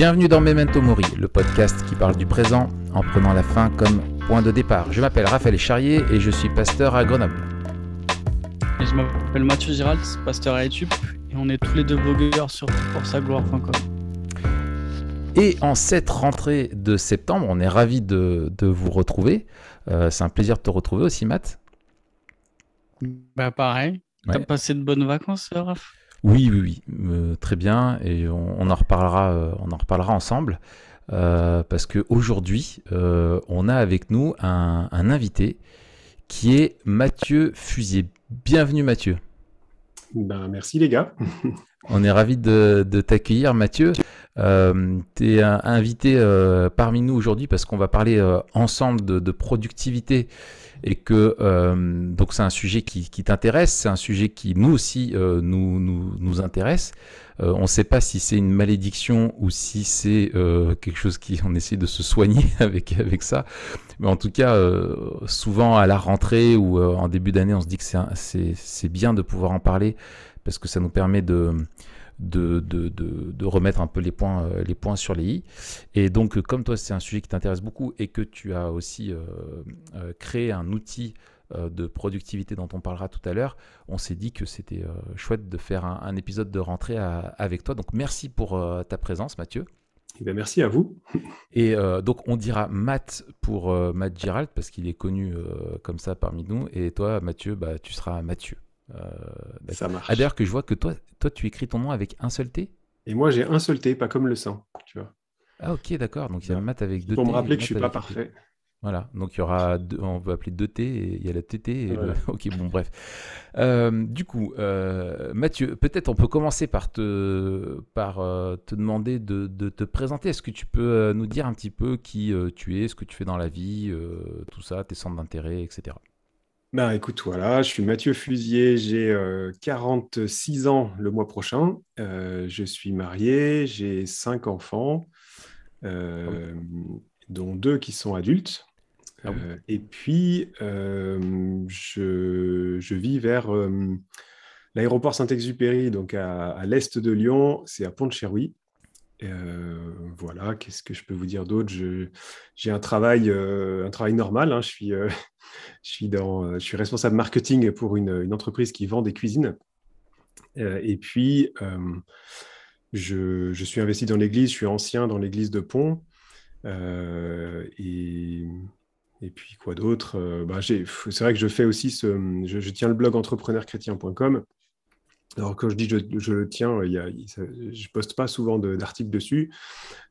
Bienvenue dans Memento Mori, le podcast qui parle du présent en prenant la fin comme point de départ. Je m'appelle Raphaël Charrier et je suis pasteur à Grenoble. Et je m'appelle Mathieu Giralt, pasteur à YouTube, et on est tous les deux blogueurs sur forçagloire.com. Et en cette rentrée de septembre, on est ravis de, vous retrouver. Euh, c'est un plaisir de te retrouver aussi, Matt. Bah pareil. T'as passé de bonnes vacances, Raph? Oui, oui, oui, euh, très bien, et on, en reparlera, euh, en reparlera ensemble, euh, parce qu'aujourd'hui, on a avec nous un, invité qui est Mathieu Fusier. Bienvenue Mathieu. Ben, merci les gars. on est ravis de, t'accueillir Mathieu. tu es invité parmi nous aujourd'hui parce qu'on va parler ensemble de productivité et que euh, donc c'est un sujet qui, t'intéresse, c'est un sujet qui nous aussi euh, nous, nous, intéresse. Euh, on ne sait pas si c'est une malédiction ou si c'est quelque chose qui on essaie de se soigner avec avec ça. Mais en tout cas, souvent à la rentrée ou en début d'année, on se dit que c'est bien de pouvoir en parler parce que ça nous permet de de, de, de, remettre un peu les points, euh, les points sur les i. Et donc, euh, comme toi, c'est un sujet qui t'intéresse beaucoup et que tu as aussi euh, créé un outil de productivité dont on parlera tout à l'heure, on s'est dit que c'était chouette de faire un, épisode de rentrée avec toi. Donc, merci pour ta présence, Mathieu. Eh bien, merci à vous. Et donc, on dira Matt pour Matt Girald parce qu'il est connu comme ça parmi nous. Et toi, Mathieu, bah, tu seras Mathieu. Euh, ça marche. Ah, d'ailleurs, que je vois que toi, toi, tu écris ton nom avec un seul T Et moi, j'ai un seul T, pas comme le sang, tu vois. Ah, ok, d'accord. Donc, il y a Matt avec deux T. Pour me rappeler que je suis pas parfait. Voilà, donc il y aura, deux, on va appeler deux T, et il y a la TT. Et Ok, bon, bref. Euh, du coup, euh, Mathieu, peut-être on peut commencer par te, par, te demander de, de, te présenter. Est-ce que tu peux nous dire un petit peu qui tu es, ce que tu fais dans la vie, tout ça, tes centres d'intérêt, etc. Ben, écoute, voilà, je suis Mathieu Fusier, j'ai 46 euh, ans le mois prochain. Euh, je suis marié, j'ai cinq enfants, euh, dont deux qui sont adultes. Ah et puis, je, vis vers l'aéroport Saint-Exupéry, donc à, à l'est de Lyon, c'est à Pont-de-Cherry. Euh, voilà, qu'est-ce que je peux vous dire d'autre? J'ai un travail, un travail normal. Hein. Je, suis, je, suis responsable marketing pour une, entreprise qui vend des cuisines. et puis, je, suis investi dans l'église, je suis ancien dans l'église de Pont. et, et puis, quoi d'autre? Bah, C'est vrai que je fais aussi ce. Je, je tiens le blog entrepreneurchrétien.com alors, quand je dis je, je le tiens, il y a, je ne poste pas souvent d'articles dessus,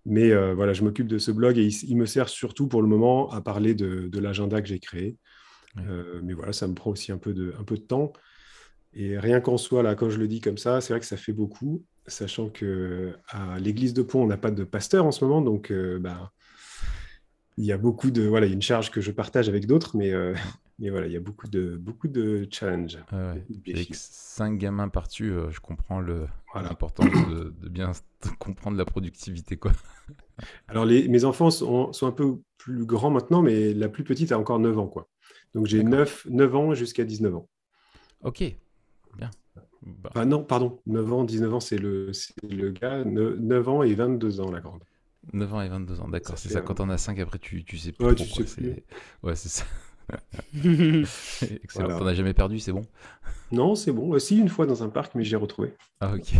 mais euh, voilà, je m'occupe de ce blog et il, me sert surtout pour le moment à parler de, de l'agenda que j'ai créé. Euh, mais voilà, ça me prend aussi un peu de, un peu de temps. Et rien qu'en soi, là, quand je le dis comme ça, c'est vrai que ça fait beaucoup, sachant que à l'église de Pont, on n'a pas de pasteur en ce moment, donc euh, bah, il y a beaucoup de voilà, il y a une charge que je partage avec d'autres, mais mais voilà, il y a beaucoup de, beaucoup de challenges. Avec cinq gamins par-dessus, euh, je comprends l'importance de, bien comprendre la productivité. Quoi. Alors, les, mes enfants sont, sont, un peu plus grands maintenant, mais la plus petite a encore 9 ans. Quoi. Donc, j'ai 9, 9 ans jusqu'à 19 ans. Ok, bien. Bah. non, pardon, 9 ans, 19 ans, c'est le, le gars. 9, ans et 22 ans, la grande. 9 ans et 22 ans, d'accord. C'est ça, quand on a 5, après, tu, tu sais plus. Ouais, tu sais plus. Ouais, c'est ça. Excellent. T'en as jamais perdu, c'est bon? Non, c'est bon. Aussi une fois dans un parc, mais j'ai retrouvé. Ah ok.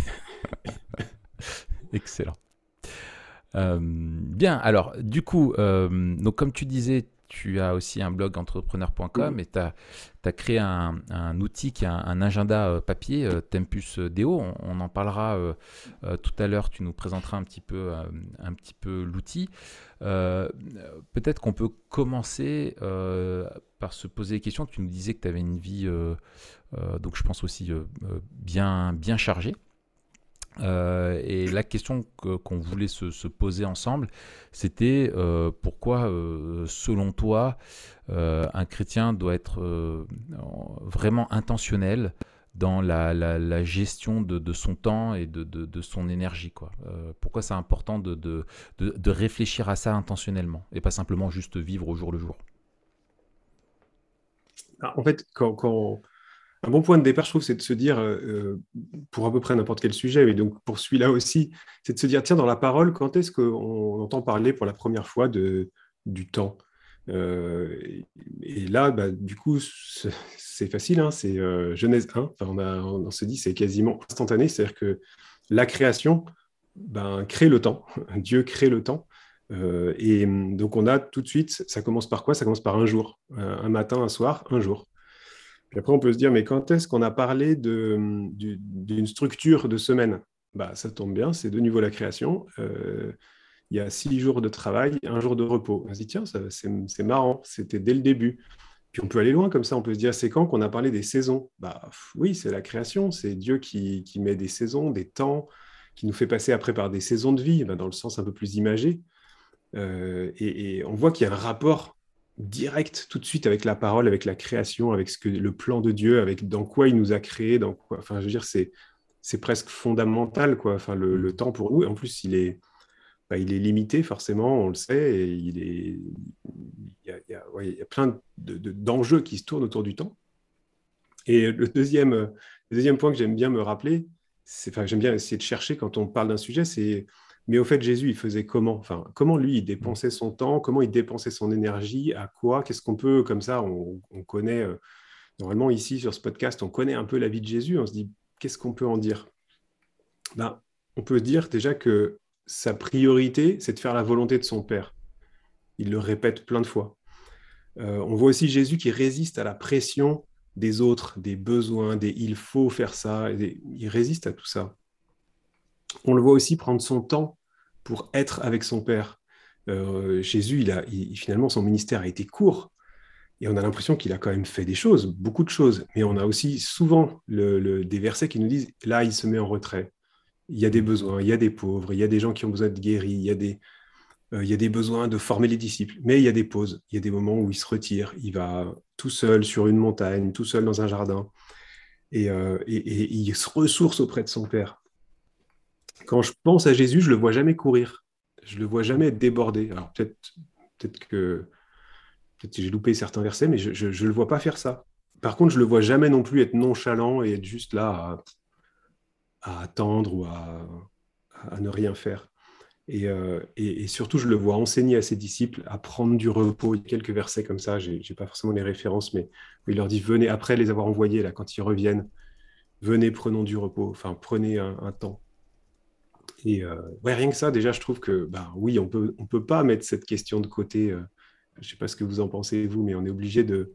Excellent. Euh, bien, alors du coup, euh, donc comme tu disais, tu as aussi un blog entrepreneur.com et tu as, créé un, outil qui est un, agenda euh, papier, euh, Tempus Deo. On, en parlera euh, tout à l'heure, tu nous présenteras un petit peu, un petit peu l'outil. Peut-être qu'on peut commencer par se poser des questions. Tu nous disais que tu avais une vie, donc je pense aussi bien, bien chargée. Euh, et la question qu'on voulait se, poser ensemble, c'était euh, pourquoi, euh, selon toi, un chrétien doit être vraiment intentionnel dans la, gestion de, son temps et de, son énergie. Quoi. pourquoi c'est important de, réfléchir à ça intentionnellement et pas simplement juste vivre au jour le jour? Ah, En fait, quand un bon point de départ, je trouve, c'est de se dire, euh, pour à peu près n'importe quel sujet, mais donc pour celui-là aussi, c'est de se dire, tiens, dans la parole, quand est-ce qu'on entend parler pour la première fois de, du temps? Et, là, bah, du coup, c'est facile, hein, c'est Genèse 1. Enfin, on, a, se dit, c'est quasiment instantané, c'est-à-dire que la création ben, crée le temps. Dieu crée le temps. Euh, et donc, on a tout de suite, ça commence par quoi? Ça commence par un jour, euh, un matin, un soir, un jour. Puis après, on peut se dire, mais quand est-ce qu'on a parlé d'une structure de semaine? Bah, Ça tombe bien, c'est de nouveau la création. Euh, il y a six jours de travail, un jour de repos. On se dit, tiens, c'est marrant, c'était dès le début. Puis on peut aller loin comme ça, on peut se dire, c'est quand qu'on a parlé des saisons? Bah, Oui, c'est la création, c'est Dieu qui, met des saisons, des temps, qui nous fait passer après par des saisons de vie, bah, dans le sens un peu plus imagé. Euh, et, on voit qu'il y a un rapport direct tout de suite avec la parole, avec la création, avec ce que, le plan de Dieu, avec dans quoi il nous a créés, dans quoi. Enfin, je veux dire, c'est c'est presque fondamental, quoi. Enfin, le, temps pour nous. En plus, il est bah, il est limité forcément, on le sait, il est il y a, plein d'enjeux de, qui se tournent autour du temps. Et le deuxième, deuxième point que j'aime bien me rappeler, enfin, j'aime bien essayer de chercher quand on parle d'un sujet, c'est mais au fait, Jésus, il faisait comment? Enfin, comment lui, il dépensait son temps? Comment il dépensait son énergie? À quoi? Qu'est-ce qu'on peut, comme ça, on, connaît, euh, normalement ici sur ce podcast, on connaît un peu la vie de Jésus. On se dit, qu'est-ce qu'on peut en dire? Ben, On peut dire déjà que sa priorité, c'est de faire la volonté de son Père. Il le répète plein de fois. Euh, on voit aussi Jésus qui résiste à la pression des autres, des besoins, des il faut faire ça. il résiste à tout ça. On le voit aussi prendre son temps pour être avec son Père. Euh, Jésus, il a, finalement, son ministère a été court. Et on a l'impression qu'il a quand même fait des choses, beaucoup de choses. Mais on a aussi souvent des versets qui nous disent, là, il se met en retrait. Il y a des besoins, il y a des pauvres, il y a des gens qui ont besoin de guérir, il y a des, euh, il y a des besoins de former les disciples. Mais il y a des pauses, il y a des moments où il se retire, il va tout seul sur une montagne, tout seul dans un jardin. Et, euh, et il se ressource auprès de son Père quand je pense à Jésus, je le vois jamais courir. Je le vois jamais déborder. Alors peut-être peut-être que j'ai loupé certains versets, mais je ne le vois pas faire ça. Par contre, je le vois jamais non plus être nonchalant et être juste là à, attendre ou à, ne rien faire. Euh, et, et, surtout, je le vois enseigner à ses disciples à prendre du repos. Il y a quelques versets comme ça, je n'ai pas forcément les références, mais il leur dit venez après les avoir envoyés là quand ils reviennent, venez prenons du repos. Enfin, prenez un temps. Et euh, rien que ça, déjà, je trouve que, bah, oui, on peut, on peut pas mettre cette question de côté. Euh, je ne sais pas ce que vous en pensez, vous, mais on est obligé de,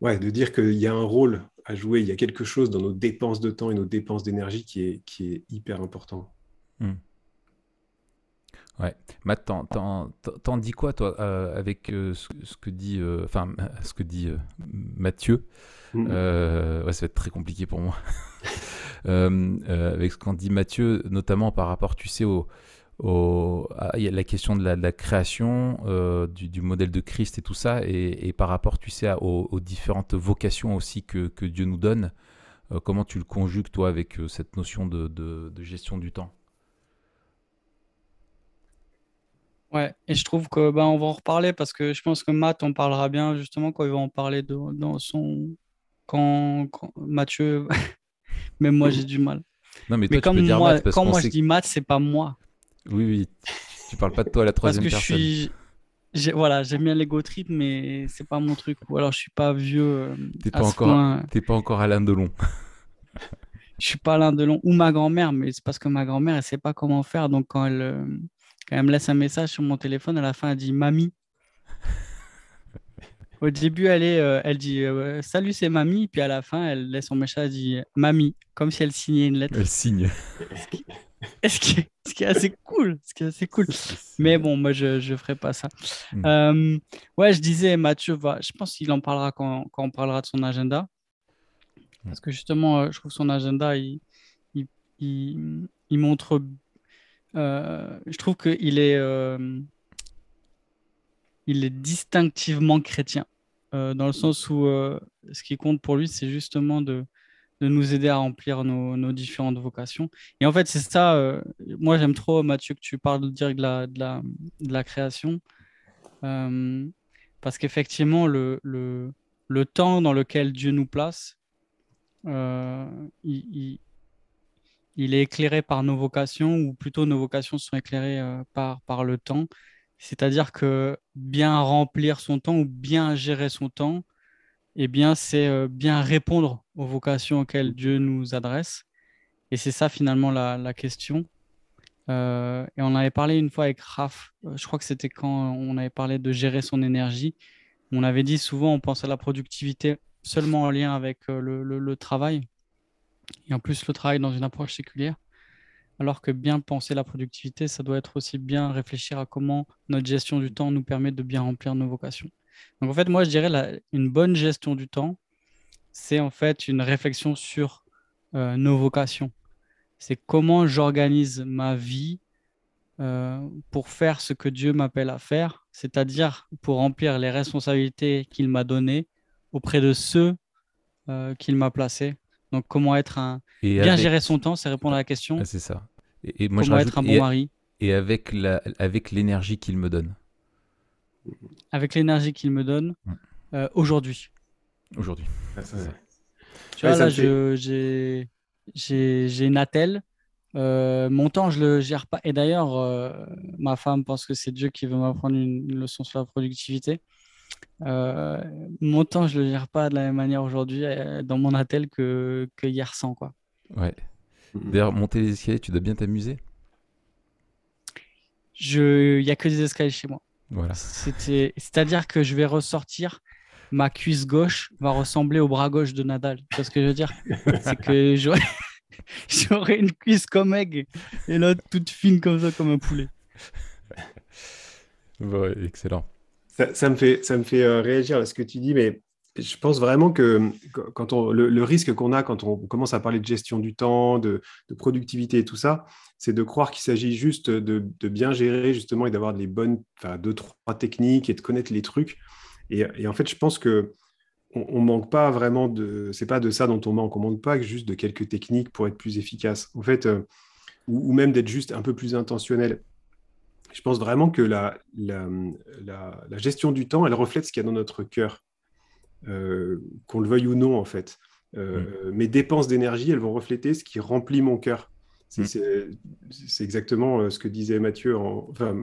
ouais, de dire qu'il y a un rôle à jouer, il y a quelque chose dans nos dépenses de temps et nos dépenses d'énergie qui est, qui est hyper important. Hmm. Ouais, Matt, t'en dis quoi, toi, euh, avec ce, que dit, enfin, ce que dit Mathieu? Hmm. Ça va être très compliqué pour moi. Euh, euh, avec ce qu'en dit Mathieu, notamment par rapport, tu sais, au, au à la question de la, création, euh, du, modèle de Christ et tout ça, et, par rapport, tu sais, aux, différentes vocations aussi que, que Dieu nous donne. comment tu le conjugues, toi, avec cette notion de, de, gestion du temps? Ouais, et je trouve que ben, on va en reparler parce que je pense que Matt en parlera bien justement quand il va en parler de, dans son quand, quand Mathieu même moi, j'ai du mal. Non, mais, toi, comme tu peux dire moi, parce quand moi je dis maths, c'est pas moi. Oui, oui. Tu parles pas de toi à la troisième parce que personne. Je suis... Voilà, j'aime bien l'ego trip, mais c'est pas mon truc. Ou alors je suis pas vieux. Euh, T'es pas, encore... pas encore Alain Delon. je suis pas Alain Delon ou ma grand-mère, mais c'est parce que ma grand-mère, elle sait pas comment faire. Donc quand elle, euh, quand elle me laisse un message sur mon téléphone, à la fin, elle dit Mamie. Au début, elle, est, euh, elle dit euh, Salut, c'est mamie. Puis à la fin, elle laisse son message, elle dit Mamie, comme si elle signait une lettre. Elle signe. ce, qui est, ce qui est assez cool. Ce qui est assez cool. Mais bon, moi, je ne ferai pas ça. Hmm. Euh, ouais, je disais, Mathieu, va, je pense qu'il en parlera quand, quand, on parlera de son agenda. Parce que justement, je trouve son agenda, il, il, il, montre. Je trouve qu'il est il est distinctivement chrétien. Euh, dans le sens où euh, ce qui compte pour lui, c'est justement de, de, nous aider à remplir nos, différentes vocations. Et en fait, c'est ça, euh, moi j'aime trop, Mathieu, que tu parles direct de la, de la, de la création, parce qu'effectivement, le, le, le temps dans lequel Dieu nous place, euh, il, est éclairé par nos vocations, ou plutôt nos vocations sont éclairées euh, par, par le temps. C'est-à-dire que bien remplir son temps ou bien gérer son temps, eh bien, c'est euh, bien répondre aux vocations auxquelles Dieu nous adresse. Et c'est ça finalement la, la question. et on avait parlé une fois avec Raph, je crois que c'était quand on avait parlé de gérer son énergie. On avait dit souvent, on pense à la productivité seulement en lien avec euh, le, travail, et en plus le travail dans une approche séculière, alors que bien penser la productivité, ça doit être aussi bien réfléchir à comment notre gestion du temps nous permet de bien remplir nos vocations. Donc en fait, moi, je dirais une bonne gestion du temps, c'est en fait une réflexion sur euh, nos vocations. C'est comment j'organise ma vie euh, pour faire ce que Dieu m'appelle à faire, c'est-à-dire pour remplir les responsabilités qu'il m'a données auprès de ceux euh, qu'il m'a placés. Donc, comment être un. bien gérer son temps, c'est répondre à la question. Ah, c'est ça. Et, moi, comment être un bon mari. Et avec l'énergie avec qu'il me donne. Avec l'énergie qu'il me donne mm. euh, aujourd'hui. Aujourd'hui. Ah, tu vois, là, j'ai une attelle. Euh, mon temps, je le gère pas. Et d'ailleurs, ma femme pense que c'est Dieu qui veut m'apprendre une, leçon sur la productivité. Euh, mon temps, je le gère pas de la même manière aujourd'hui euh, dans mon attel que, que hier sans quoi. Ouais. D'ailleurs, monter les escaliers, tu dois bien t'amuser. Je, il y a que des escaliers chez moi. Voilà. C'était, c'est-à-dire que je vais ressortir, ma cuisse gauche va ressembler au bras gauche de Nadal. Tu vois ce que je veux dire? C'est que j'aurais, j'aurais une cuisse comme egg et l'autre toute fine comme ça, comme un poulet. Ouais, excellent. Ça, me fait, ça me fait euh, réagir à ce que tu dis, mais je pense vraiment que quand on, le, risque qu'on a quand on commence à parler de gestion du temps, de, productivité et tout ça, c'est de croire qu'il s'agit juste de, bien gérer justement et d'avoir les bonnes, enfin, deux, trois techniques et de connaître les trucs. Et, en fait, je pense que on, manque pas vraiment de, c'est pas de ça dont on manque, on manque pas juste de quelques techniques pour être plus efficace. En fait, euh, ou, même d'être juste un peu plus intentionnel je pense vraiment que la, gestion du temps, elle reflète ce qu'il y a dans notre cœur, euh, qu'on le veuille ou non, en fait. Euh, mm. Mes dépenses d'énergie, elles vont refléter ce qui remplit mon cœur. C'est mm. exactement euh, ce que disait Matthieu, enfin,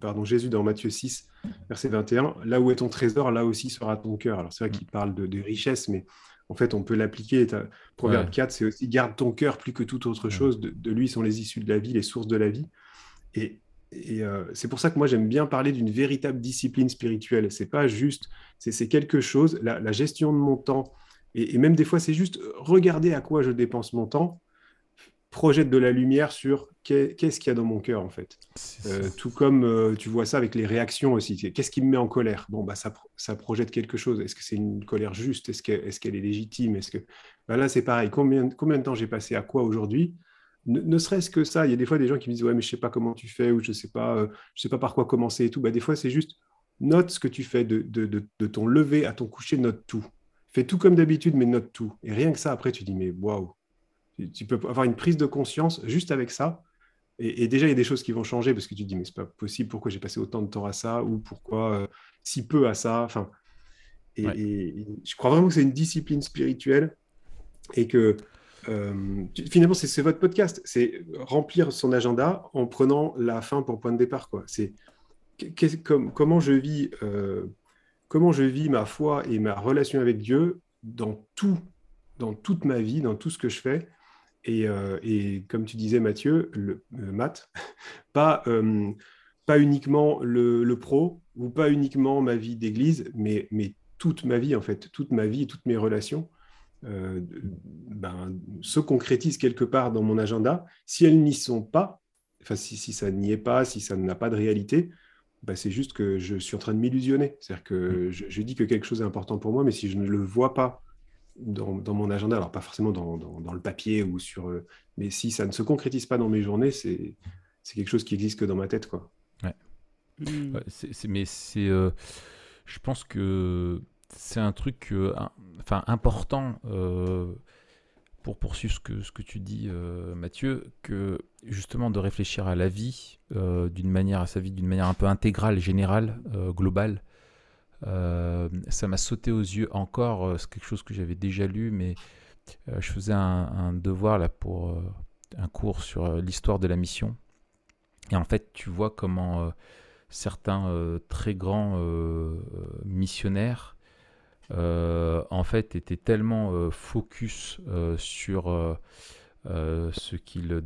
pardon, Jésus dans Matthieu 6, verset 21. Là où est ton trésor, là aussi sera ton cœur. Alors c'est vrai mm. qu'il parle de, richesse, mais en fait, on peut l'appliquer. Proverbe 4, c'est aussi garde ton cœur plus que toute autre chose. De, de, lui sont les issues de la vie, les sources de la vie. Et, et euh, c'est pour ça que moi j'aime bien parler d'une véritable discipline spirituelle. C'est pas juste, c'est quelque chose, la, gestion de mon temps, et, même des fois c'est juste regarder à quoi je dépense mon temps, projette de la lumière sur qu'est-ce qu'il y a dans mon cœur en fait. Euh, tout comme euh, tu vois ça avec les réactions aussi. Qu'est-ce qui me met en colère? Bon bah ça, ça projette quelque chose. Est-ce que c'est une colère juste? Est-ce qu'elle est, légitime? Est-ce que bah là c'est pareil. Combien, combien de temps j'ai passé à quoi aujourd'hui? Ne, serait-ce que ça, il y a des fois des gens qui me disent ouais mais je sais pas comment tu fais ou je sais pas, euh, je sais pas par quoi commencer et tout. Bah, des fois c'est juste note ce que tu fais de, de, ton lever à ton coucher, note tout. Fais tout comme d'habitude mais note tout. Et rien que ça après tu dis mais waouh, tu, peux avoir une prise de conscience juste avec ça. Et, déjà il y a des choses qui vont changer parce que tu te dis mais c'est pas possible, pourquoi j'ai passé autant de temps à ça ou pourquoi euh, si peu à ça. Enfin, et je crois vraiment que c'est une discipline spirituelle et que euh, finalement, c'est votre podcast. C'est remplir son agenda en prenant la fin pour point de départ. C'est comment je vis, euh, comment je vis ma foi et ma relation avec Dieu dans tout, dans toute ma vie, dans tout ce que je fais. Et, euh, comme tu disais, Mathieu, le, maths, pas, pas uniquement le, pro ou pas uniquement ma vie d'église, mais, toute ma vie en fait, toute ma vie, toutes mes relations. Euh, ben, se concrétisent quelque part dans mon agenda. Si elles n'y sont pas, enfin, si, ça n'y est pas, si ça n'a pas de réalité, ben, c'est juste que je suis en train de m'illusionner. C'est-à-dire que mm. je, dis que quelque chose est important pour moi, mais si je ne le vois pas dans, mon agenda, alors pas forcément dans, le papier ou sur. Euh, mais si ça ne se concrétise pas dans mes journées, c'est quelque chose qui existe que dans ma tête. Quoi. Ouais. Mm. mais c'est. Euh, je pense que c'est un truc euh, enfin, important euh, pour poursuivre ce que, ce que tu dis, euh, Mathieu, que justement de réfléchir à la vie d'une manière, à sa vie d'une manière un peu intégrale, générale, globale. ça m'a sauté aux yeux encore. c'est quelque chose que j'avais déjà lu, mais je faisais un, devoir là pour un cours sur l'histoire de la mission. Et en fait, tu vois comment certains très grands missionnaires en fait étaient tellement focus sur ce qu'ils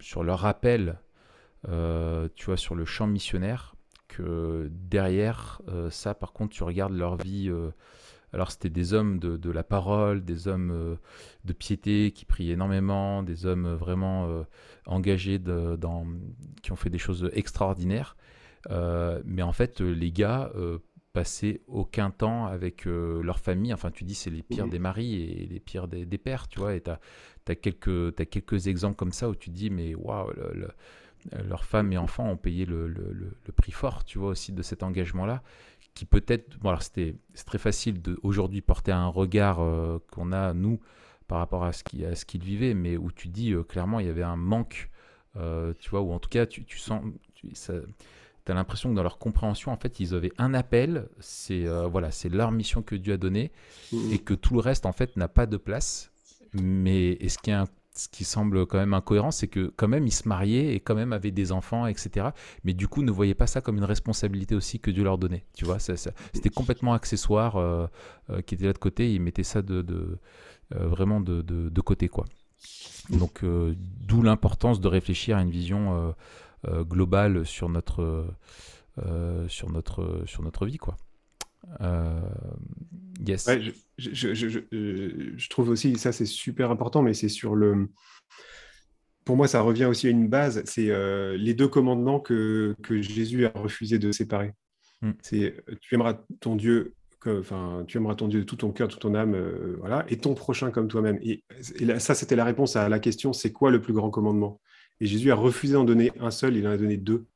sur leur appel tu vois sur le champ missionnaire que derrière ça par contre tu regardes leur vie alors c'était des hommes de, la parole, des hommes euh, de piété qui prient énormément, des hommes vraiment euh, engagés dans, qui ont fait des choses extraordinaires. Euh, mais en fait, les gars passaient aucun temps avec leur famille. Enfin, tu dis c'est les pires des maris et les pires des, pères, tu vois. Et tu as, quelques, as quelques exemples comme ça où tu dis, mais waouh, leurs femmes et enfants ont payé le, le, prix fort, tu vois, aussi de cet engagement-là qui peut-être, bon alors c'était c'est très facile aujourd'hui porter un regard euh, qu'on a nous par rapport à ce qu'ils vivaient, mais où tu dis euh, clairement il y avait un manque, euh, tu vois, ou en tout cas tu, tu sens, tu as l'impression que dans leur compréhension en fait ils avaient un appel, c'est voilà c'est leur mission que Dieu a donnée mmh. et que tout le reste en fait n'a pas de place. Mais est-ce qu'il y a un ce qui semble quand même incohérent, c'est que quand même ils se mariaient et quand même avaient des enfants, etc. Mais du coup, ne voyaient pas ça comme une responsabilité aussi que Dieu leur donnait. Tu vois, c'était complètement accessoire euh, euh, qui était là de côté. Ils mettaient ça de, euh, vraiment de, de, côté, quoi. Donc, d'où l'importance de réfléchir à une vision globale sur notre, sur notre, sur notre vie, quoi. yes. je, je, je, trouve aussi, ça c'est super important, mais c'est sur le. Pour moi, ça revient aussi à une base, c'est les deux commandements que, que, Jésus a refusé de séparer. Mm. C'est tu aimeras ton Dieu, enfin, tu aimeras ton Dieu de tout ton cœur, toute ton âme, voilà, et ton prochain comme toi-même. Et, ça, c'était la réponse à la question c'est quoi le plus grand commandement? Et Jésus a refusé d'en donner un seul, il en a donné deux.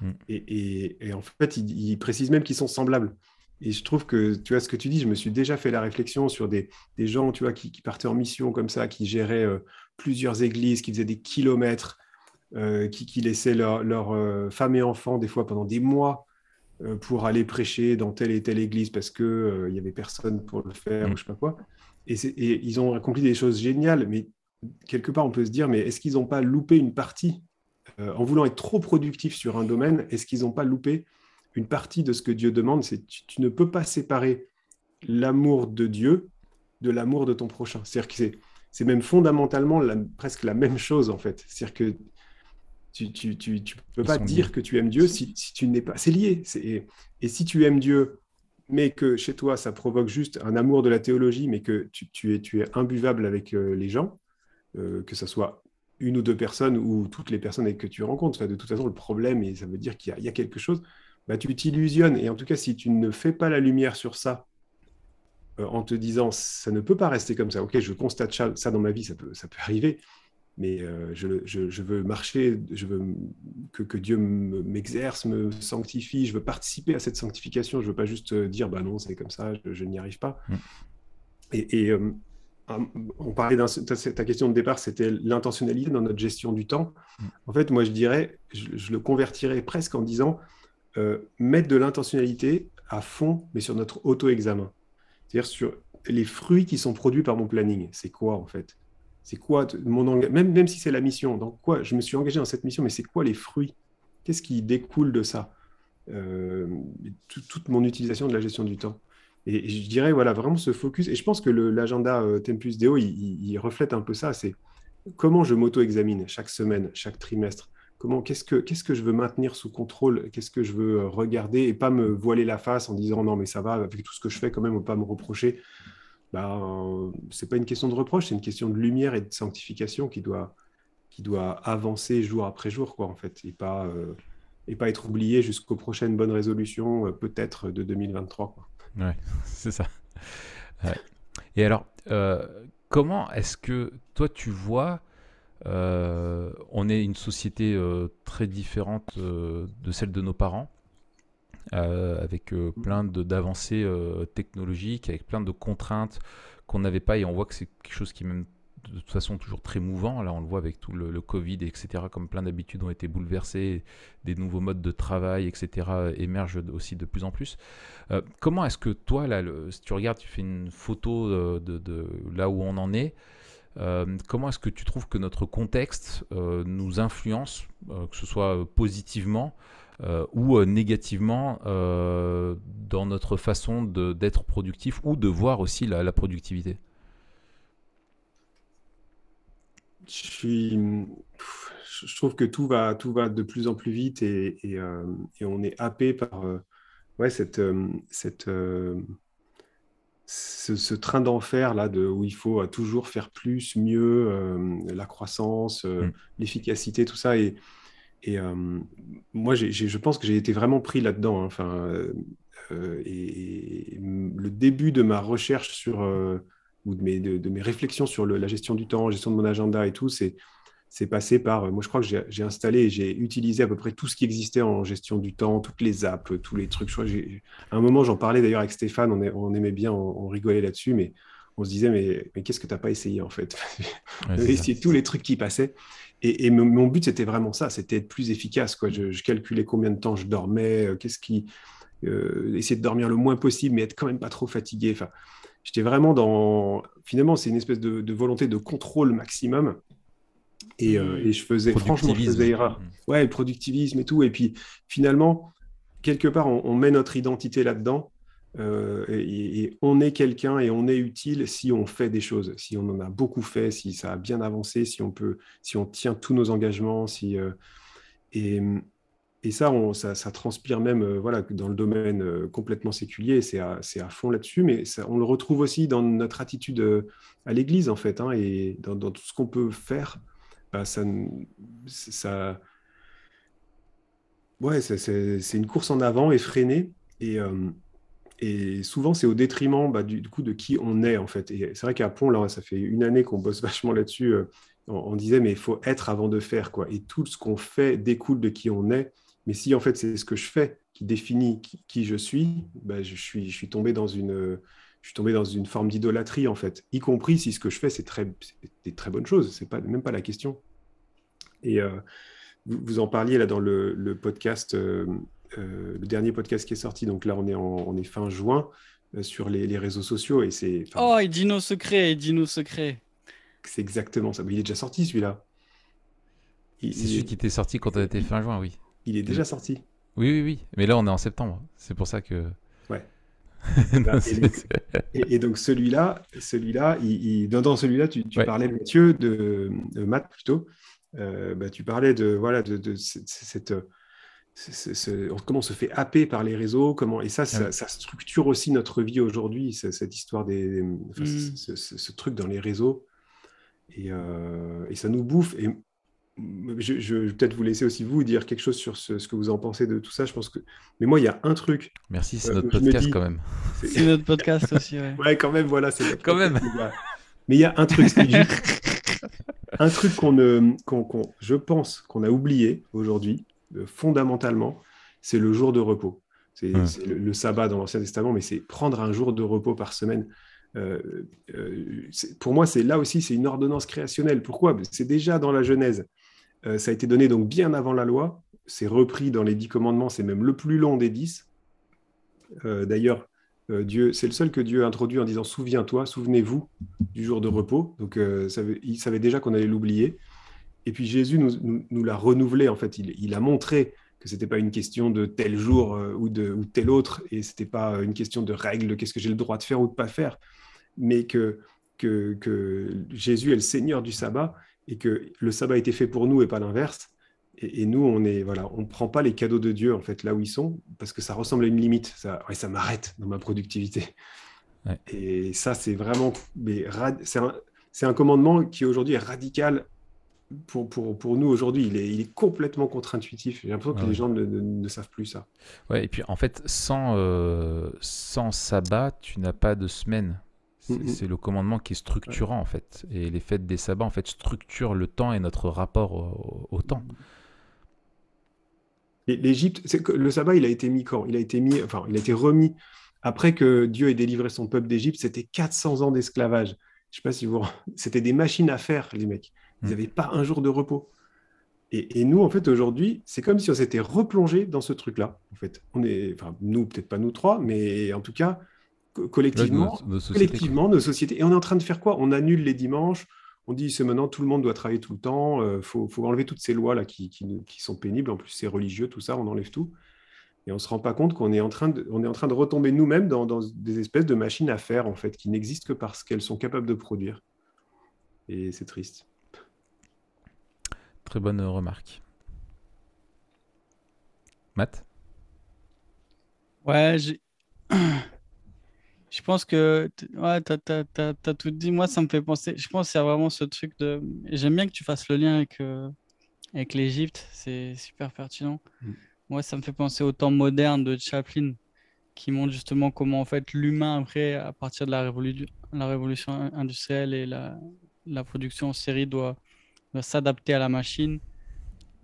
Mm. Et, et, en fait, il précise même qu'ils sont semblables. Et je trouve que, tu vois, ce que tu dis, je me suis déjà fait la réflexion sur des, des gens, tu vois, qui, partaient en mission comme ça, qui géraient euh, plusieurs églises, qui faisaient des kilomètres, euh, qui, qui, laissaient leurs leur, euh, femmes et enfants, des fois pendant des mois, pour aller prêcher dans telle et telle église parce qu'il il n'y avait personne pour le faire, ou je sais pas quoi. Et, et, ils ont accompli des choses géniales, mais quelque part, on peut se dire, mais est-ce qu'ils n'ont pas loupé une partie En voulant être trop productifs sur un domaine, est-ce qu'ils n'ont pas loupé une partie de ce que Dieu demande, c'est tu, tu ne peux pas séparer l'amour de Dieu de l'amour de ton prochain. C'est-à-dire que c'est même fondamentalement presque la même chose, en fait. C'est-à-dire que tu ne peux pas dire que tu aimes Dieu si, tu n'es pas... C'est lié. Et, et si tu aimes Dieu, mais que chez toi, ça provoque juste un amour de la théologie, mais que tu, es, tu es imbuvable avec euh, les gens, euh, que ce soit une ou deux personnes ou toutes les personnes avec que tu rencontres. de toute façon, le problème, et ça veut dire qu'il y, a quelque chose, bah, tu t'illusionnes. Et en tout cas, si tu ne fais pas la lumière sur ça, euh, en te disant ça ne peut pas rester comme ça. Ok, je constate ça, dans ma vie, ça peut, ça peut arriver, mais euh, je, je, veux marcher, je veux que, que Dieu m'exerce, me sanctifie, je veux participer à cette sanctification. Je veux pas juste dire bah non, c'est comme ça, je, n'y arrive pas. Mm. Et, on parlait d'un ta question de départ, c'était l'intentionnalité dans notre gestion du temps. Mm. En fait, moi, je dirais, je le convertirais presque en disant euh, mettre de l'intentionnalité à fond, mais sur notre auto-examen. C'est-à-dire sur les fruits qui sont produits par mon planning. C'est quoi en fait? C'est quoi mon même, même si c'est la mission, dans quoi je me suis engagé dans cette mission, mais c'est quoi les fruits? Qu'est-ce qui découle de ça? Euh, Toute mon utilisation de la gestion du temps. Et, je dirais, voilà, vraiment ce focus. Et je pense que l'agenda euh, Tempus Deo, il, reflète un peu ça. C'est comment je m'auto-examine chaque semaine, chaque trimestre? Comment, qu'est-ce que, que je veux maintenir sous contrôle, qu'est-ce que je veux euh, regarder et pas me voiler la face en disant non mais ça va avec tout ce que je fais quand même, on pas me reprocher? Ben, c'est pas une question de reproche, c'est une question de lumière et de sanctification qui doit, qui doit avancer jour après jour quoi en fait et pas euh, et pas être oublié jusqu'aux prochaines bonnes résolutions peut-être de 2023 quoi. Ouais, c'est ça. Et alors, comment est-ce que toi tu vois euh, on est une société euh, très différente euh, de celle de nos parents, avec plein d'avancées technologiques, avec plein de contraintes qu'on n'avait pas, et on voit que c'est quelque chose qui même de toute façon toujours très mouvant. Là, on le voit avec tout le, Covid, etc., comme plein d'habitudes ont été bouleversées, des nouveaux modes de travail, etc., émergent aussi de plus en plus. Euh, comment est-ce que toi, si tu regardes, tu fais une photo de, là où on en est, euh, comment est-ce que tu trouves que notre contexte nous influence, que ce soit positivement ou négativement dans notre façon d'être productif ou de voir aussi la productivité? Je suis je trouve que tout va, tout va de plus en plus vite et, et, euh, on est happé par euh, ouais, cette, euh, cette, ce, train d'enfer là de, où il faut toujours faire plus, mieux, la croissance, mm. l'efficacité, tout ça. Et, et moi, je pense que j'ai été vraiment pris là-dedans. Hein. Enfin, et, le début de ma recherche sur ou de mes, de, mes réflexions sur la gestion du temps, gestion de mon agenda et tout, c'est c'est passé par, euh, moi je crois que j'ai installé et j'ai utilisé à peu près tout ce qui existait en gestion du temps, toutes les apps, tous les trucs. Je à un moment, j'en parlais d'ailleurs avec Stéphane, on, on aimait bien, on, rigolait là-dessus, mais on se disait, mais, mais qu'est-ce que tu n'as pas essayé en fait? Ouais, essayé tous les trucs qui passaient. Et, et mon, but, c'était vraiment ça, c'était être plus efficace. Quoi. Je, calculais combien de temps je dormais, euh, qu'est-ce qui... Euh, essayer de dormir le moins possible, mais être quand même pas trop fatigué. Enfin, j'étais vraiment dans. Finalement, c'est une espèce de, volonté de contrôle maximum. Et, euh, mmh. je faisais, franchement, je faisais erreur. Mmh. Ouais, le productivisme et tout. Et puis, finalement, quelque part, on, met notre identité là-dedans. Euh, et, on est quelqu'un et on est utile si on fait des choses, si on en a beaucoup fait, si ça a bien avancé, si on peut, si on tient tous nos engagements, si euh, et, et ça, on, ça, transpire même euh, voilà, dans le domaine euh, complètement séculier, c'est à, à, fond là-dessus, mais on le retrouve aussi dans notre attitude euh, à l'Église, en fait, hein, et dans, tout ce qu'on peut faire, bah, ça, ouais, c'est une course en avant effrénée, et, et souvent c'est au détriment bah, du, coup de qui on est, en fait. Et c'est vrai qu'à Pont, là, ça fait une année qu'on bosse vachement là-dessus, on, on, disait, mais il faut être avant de faire, quoi, et tout ce qu'on fait découle de qui on est, mais si en fait c'est ce que je fais qui définit qui, je suis, bah, je, suis, je suis tombé dans une, je suis tombé dans une forme d'idolâtrie en fait, y compris si ce que je fais c'est très, des très bonnes choses, c'est pas même pas la question. Et euh, vous, en parliez là dans le, podcast, euh, euh, le dernier podcast qui est sorti, donc là on est, on est fin juin sur les, réseaux sociaux et c'est. Oh, il dit nos secrets, il dit nos secrets. C'est exactement ça. Mais il est déjà sorti celui-là. C'est celui qui était sorti quand on était fin juin, oui. Il est déjà sorti. Oui, oui, oui. Mais là, on est en septembre. C'est pour ça que. Ouais. et, donc celui-là, celui-là, il, dans celui-là, tu, parlais Mathieu de, de Matt plutôt. Euh, bah, tu parlais de voilà de, cette, comment on se fait happer par les réseaux, comment et ça, ça, structure aussi notre vie aujourd'hui, cette histoire des, mm. ce, truc dans les réseaux et, euh, et, ça nous bouffe. Et je, vais peut-être vous laisser aussi vous dire quelque chose sur ce, que vous en pensez de tout ça. Je pense que, mais moi, il y a un truc. Merci, c'est euh, notre podcast quand même. C'est notre podcast aussi. Ouais. ouais, quand même, voilà, c'est quand même. Mais il y a un truc, un truc qu'on, ne, je pense, qu'on a oublié aujourd'hui, euh, fondamentalement, c'est le jour de repos. C'est, le, sabbat dans l'Ancien Testament, mais c'est prendre un jour de repos par semaine. Euh, pour moi, c'est là aussi, c'est une ordonnance créationnelle. Pourquoi? C'est déjà dans la Genèse. Euh, ça a été donné donc bien avant la loi. C'est repris dans les dix commandements. C'est même le plus long des dix. Euh, d'ailleurs, euh, Dieu, c'est le seul que Dieu a introduit en disant souviens-toi, souvenez-vous du jour de repos. Donc, il savait déjà qu'on allait l'oublier. Et puis Jésus nous, l'a renouvelé. En fait, il, a montré que c'était pas une question de tel jour ou de tel autre, et c'était pas une question de règles, qu'est-ce que j'ai le droit de faire ou de pas faire, mais que, que Jésus est le Seigneur du sabbat et que le sabbat a été fait pour nous et pas l'inverse. Et, nous, on est voilà, on prend pas les cadeaux de Dieu en fait là où ils sont parce que ça ressemble à une limite. Ça, ça m'arrête dans ma productivité. Et ça, c'est vraiment, mais c'est un, un, commandement qui aujourd'hui est radical pour, pour, pour, nous aujourd'hui, il est, il est, complètement contre-intuitif. J'ai l'impression que les gens ne, ne, savent plus ça. Ouais, et puis en fait, sans, euh, sans sabbat, tu n'as pas de semaine. Mm-hmm. C'est le commandement qui est structurant en fait. Et les fêtes des sabbats en fait structurent le temps et notre rapport au, temps. L'Égypte, le sabbat, il a été mis quand? Il a été mis, enfin, il a été remis après que Dieu ait délivré son peuple d'Égypte. C'était 400 ans d'esclavage. je sais pas si vous... C'était des machines à faire, les mecs. Ils Mm. n'avaient pas un jour de repos. Et, et nous, en fait, aujourd'hui, c'est comme si on s'était replongé dans ce truc-là. En fait, on est, enfin, nous, peut-être pas nous trois, mais en tout cas, collectivement, nos- nos sociétés, collectivement, nos sociétés. Et on est en train de faire quoi? On annule les dimanches. On dit c'est maintenant tout le monde doit travailler tout le temps. Il faut, faut enlever toutes ces lois là qui, qui, sont pénibles. En plus, c'est religieux, tout ça. On enlève tout. Et on se rend pas compte qu'on est en train de, on est en train de retomber nous-mêmes dans, dans des espèces de machines à faire en fait qui n'existent que parce qu'elles sont capables de produire. Et c'est triste. Très bonne euh, remarque. Matt? Ouais, j'ai- je pense que ouais, t'as, t'as- t'as- t'as tout dit. Moi, ça me fait penser. Je pense qu'il y a vraiment ce truc de. J'aime bien que tu fasses le lien avec, euh, avec l'Égypte. C'est super pertinent. Mm. Moi, ça me fait penser au temps moderne de Chaplin, qui montre justement comment en fait l'humain après, à partir de la révolu- la révolution industrielle et la, la production en série doit, doit s'adapter à la machine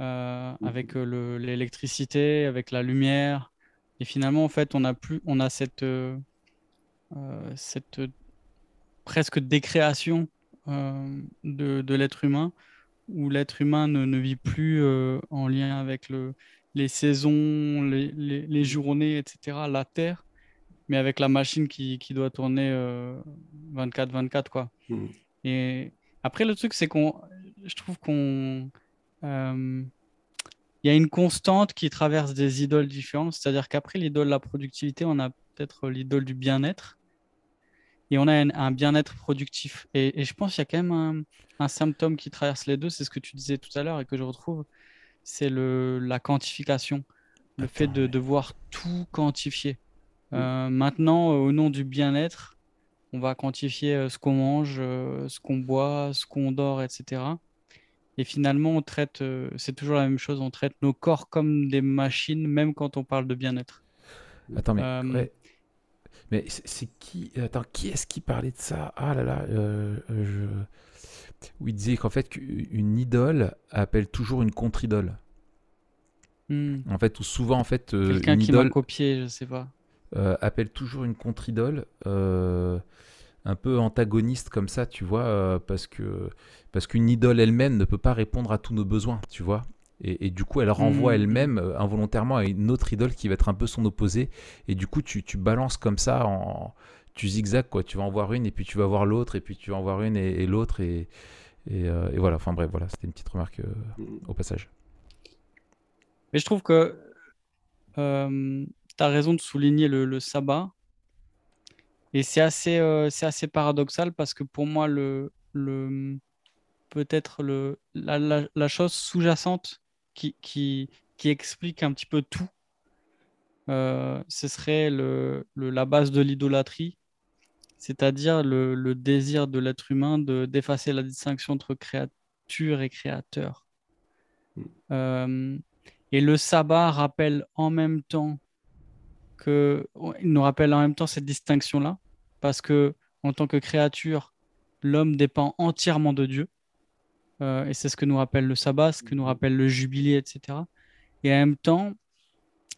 euh, avec euh, le- l'électricité, avec la lumière. Et finalement, en fait, on a plus, on a cette, euh, euh, cette euh, presque décréation euh, de, de l'être humain, où l'être humain ne, ne vit plus euh, en lien avec le, les saisons, les, les- les journées, etc., la Terre, mais avec la machine qui, qui doit tourner 24-24, quoi. Mm. Et après, le truc, c'est qu'on, je trouve qu'on, euh, il y a une constante qui traverse des idoles différentes. C'est-à-dire qu'après l'idole de la productivité, on a peut-être l'idole du bien-être. Et on a un, un bien-être productif. Et, et je pense qu'il y a quand même un, un symptôme qui traverse les deux. C'est ce que tu disais tout à l'heure et que je retrouve. C'est la quantification. Le fait de ouais. devoir tout quantifier. Euh, maintenant, euh, au nom du bien-être, on va quantifier euh, ce qu'on mange, ce qu'on boit, ce qu'on dort, etc. Et finalement, on traite, c'est toujours la même chose, on traite nos corps comme des machines, même quand on parle de bien-être. Attends, mais, Euh, ouais. Mais c'est qui Attends, qui est-ce qui parlait de ça? Ah là là, euh, je... où il disait qu'en fait qu'une idole appelle toujours une contre-idole. Hmm. En fait, ou souvent en fait euh, Quelqu'un une qui m'a copié, je sais pas. euh, appelle toujours une contre-idole, euh, un peu antagoniste comme ça, tu vois, euh, parce que parce qu'une idole elle-même ne peut pas répondre à tous nos besoins, tu vois. Et, et du coup, elle renvoie Mhm. elle-même euh, involontairement à une autre idole qui va être un peu son opposé. Et du coup, tu, tu balances comme ça, en, tu zigzags, quoi. Tu vas en voir une, et puis tu vas voir l'autre, et puis tu vas en voir une et, et l'autre, et, et, euh, et voilà. Enfin bref, voilà, c'était une petite remarque euh, Mm. au passage. Mais je trouve que tu as raison de souligner le, le sabbat. Et c'est assez, euh, assez paradoxal parce que pour moi, le, le, peut-être le, la, la- la chose sous-jacente qui, qui, qui explique un petit peu tout, euh, ce serait le, le- la base de l'idolâtrie, c'est-à-dire le, le désir de l'être humain de, d'effacer la distinction entre créature et créateur. Euh, et le sabbat rappelle en même temps que, il nous rappelle en même temps cette distinction-là, parce que en tant que créature, l'homme dépend entièrement de Dieu. Euh, et c'est ce que nous rappelle le sabbat, ce que nous rappelle le jubilé, etc. Et en même temps,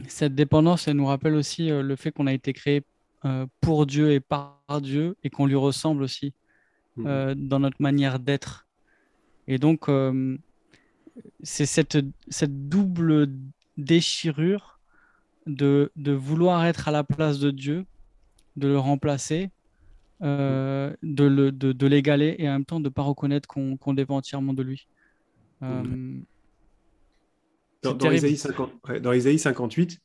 cette dépendance, elle nous rappelle aussi euh, le fait qu'on a été créé euh, pour Dieu et par Dieu, et qu'on lui ressemble aussi Mm. euh, dans notre manière d'être. Et donc, c'est cette, cette double déchirure de, de vouloir être à la place de Dieu, de le remplacer, euh, de, le, de, de l'égaler et en même temps de ne pas reconnaître qu'on qu'on dépend entièrement de lui. Euh, Dans. Isaïe 50 ouais, dans Isaïe 58,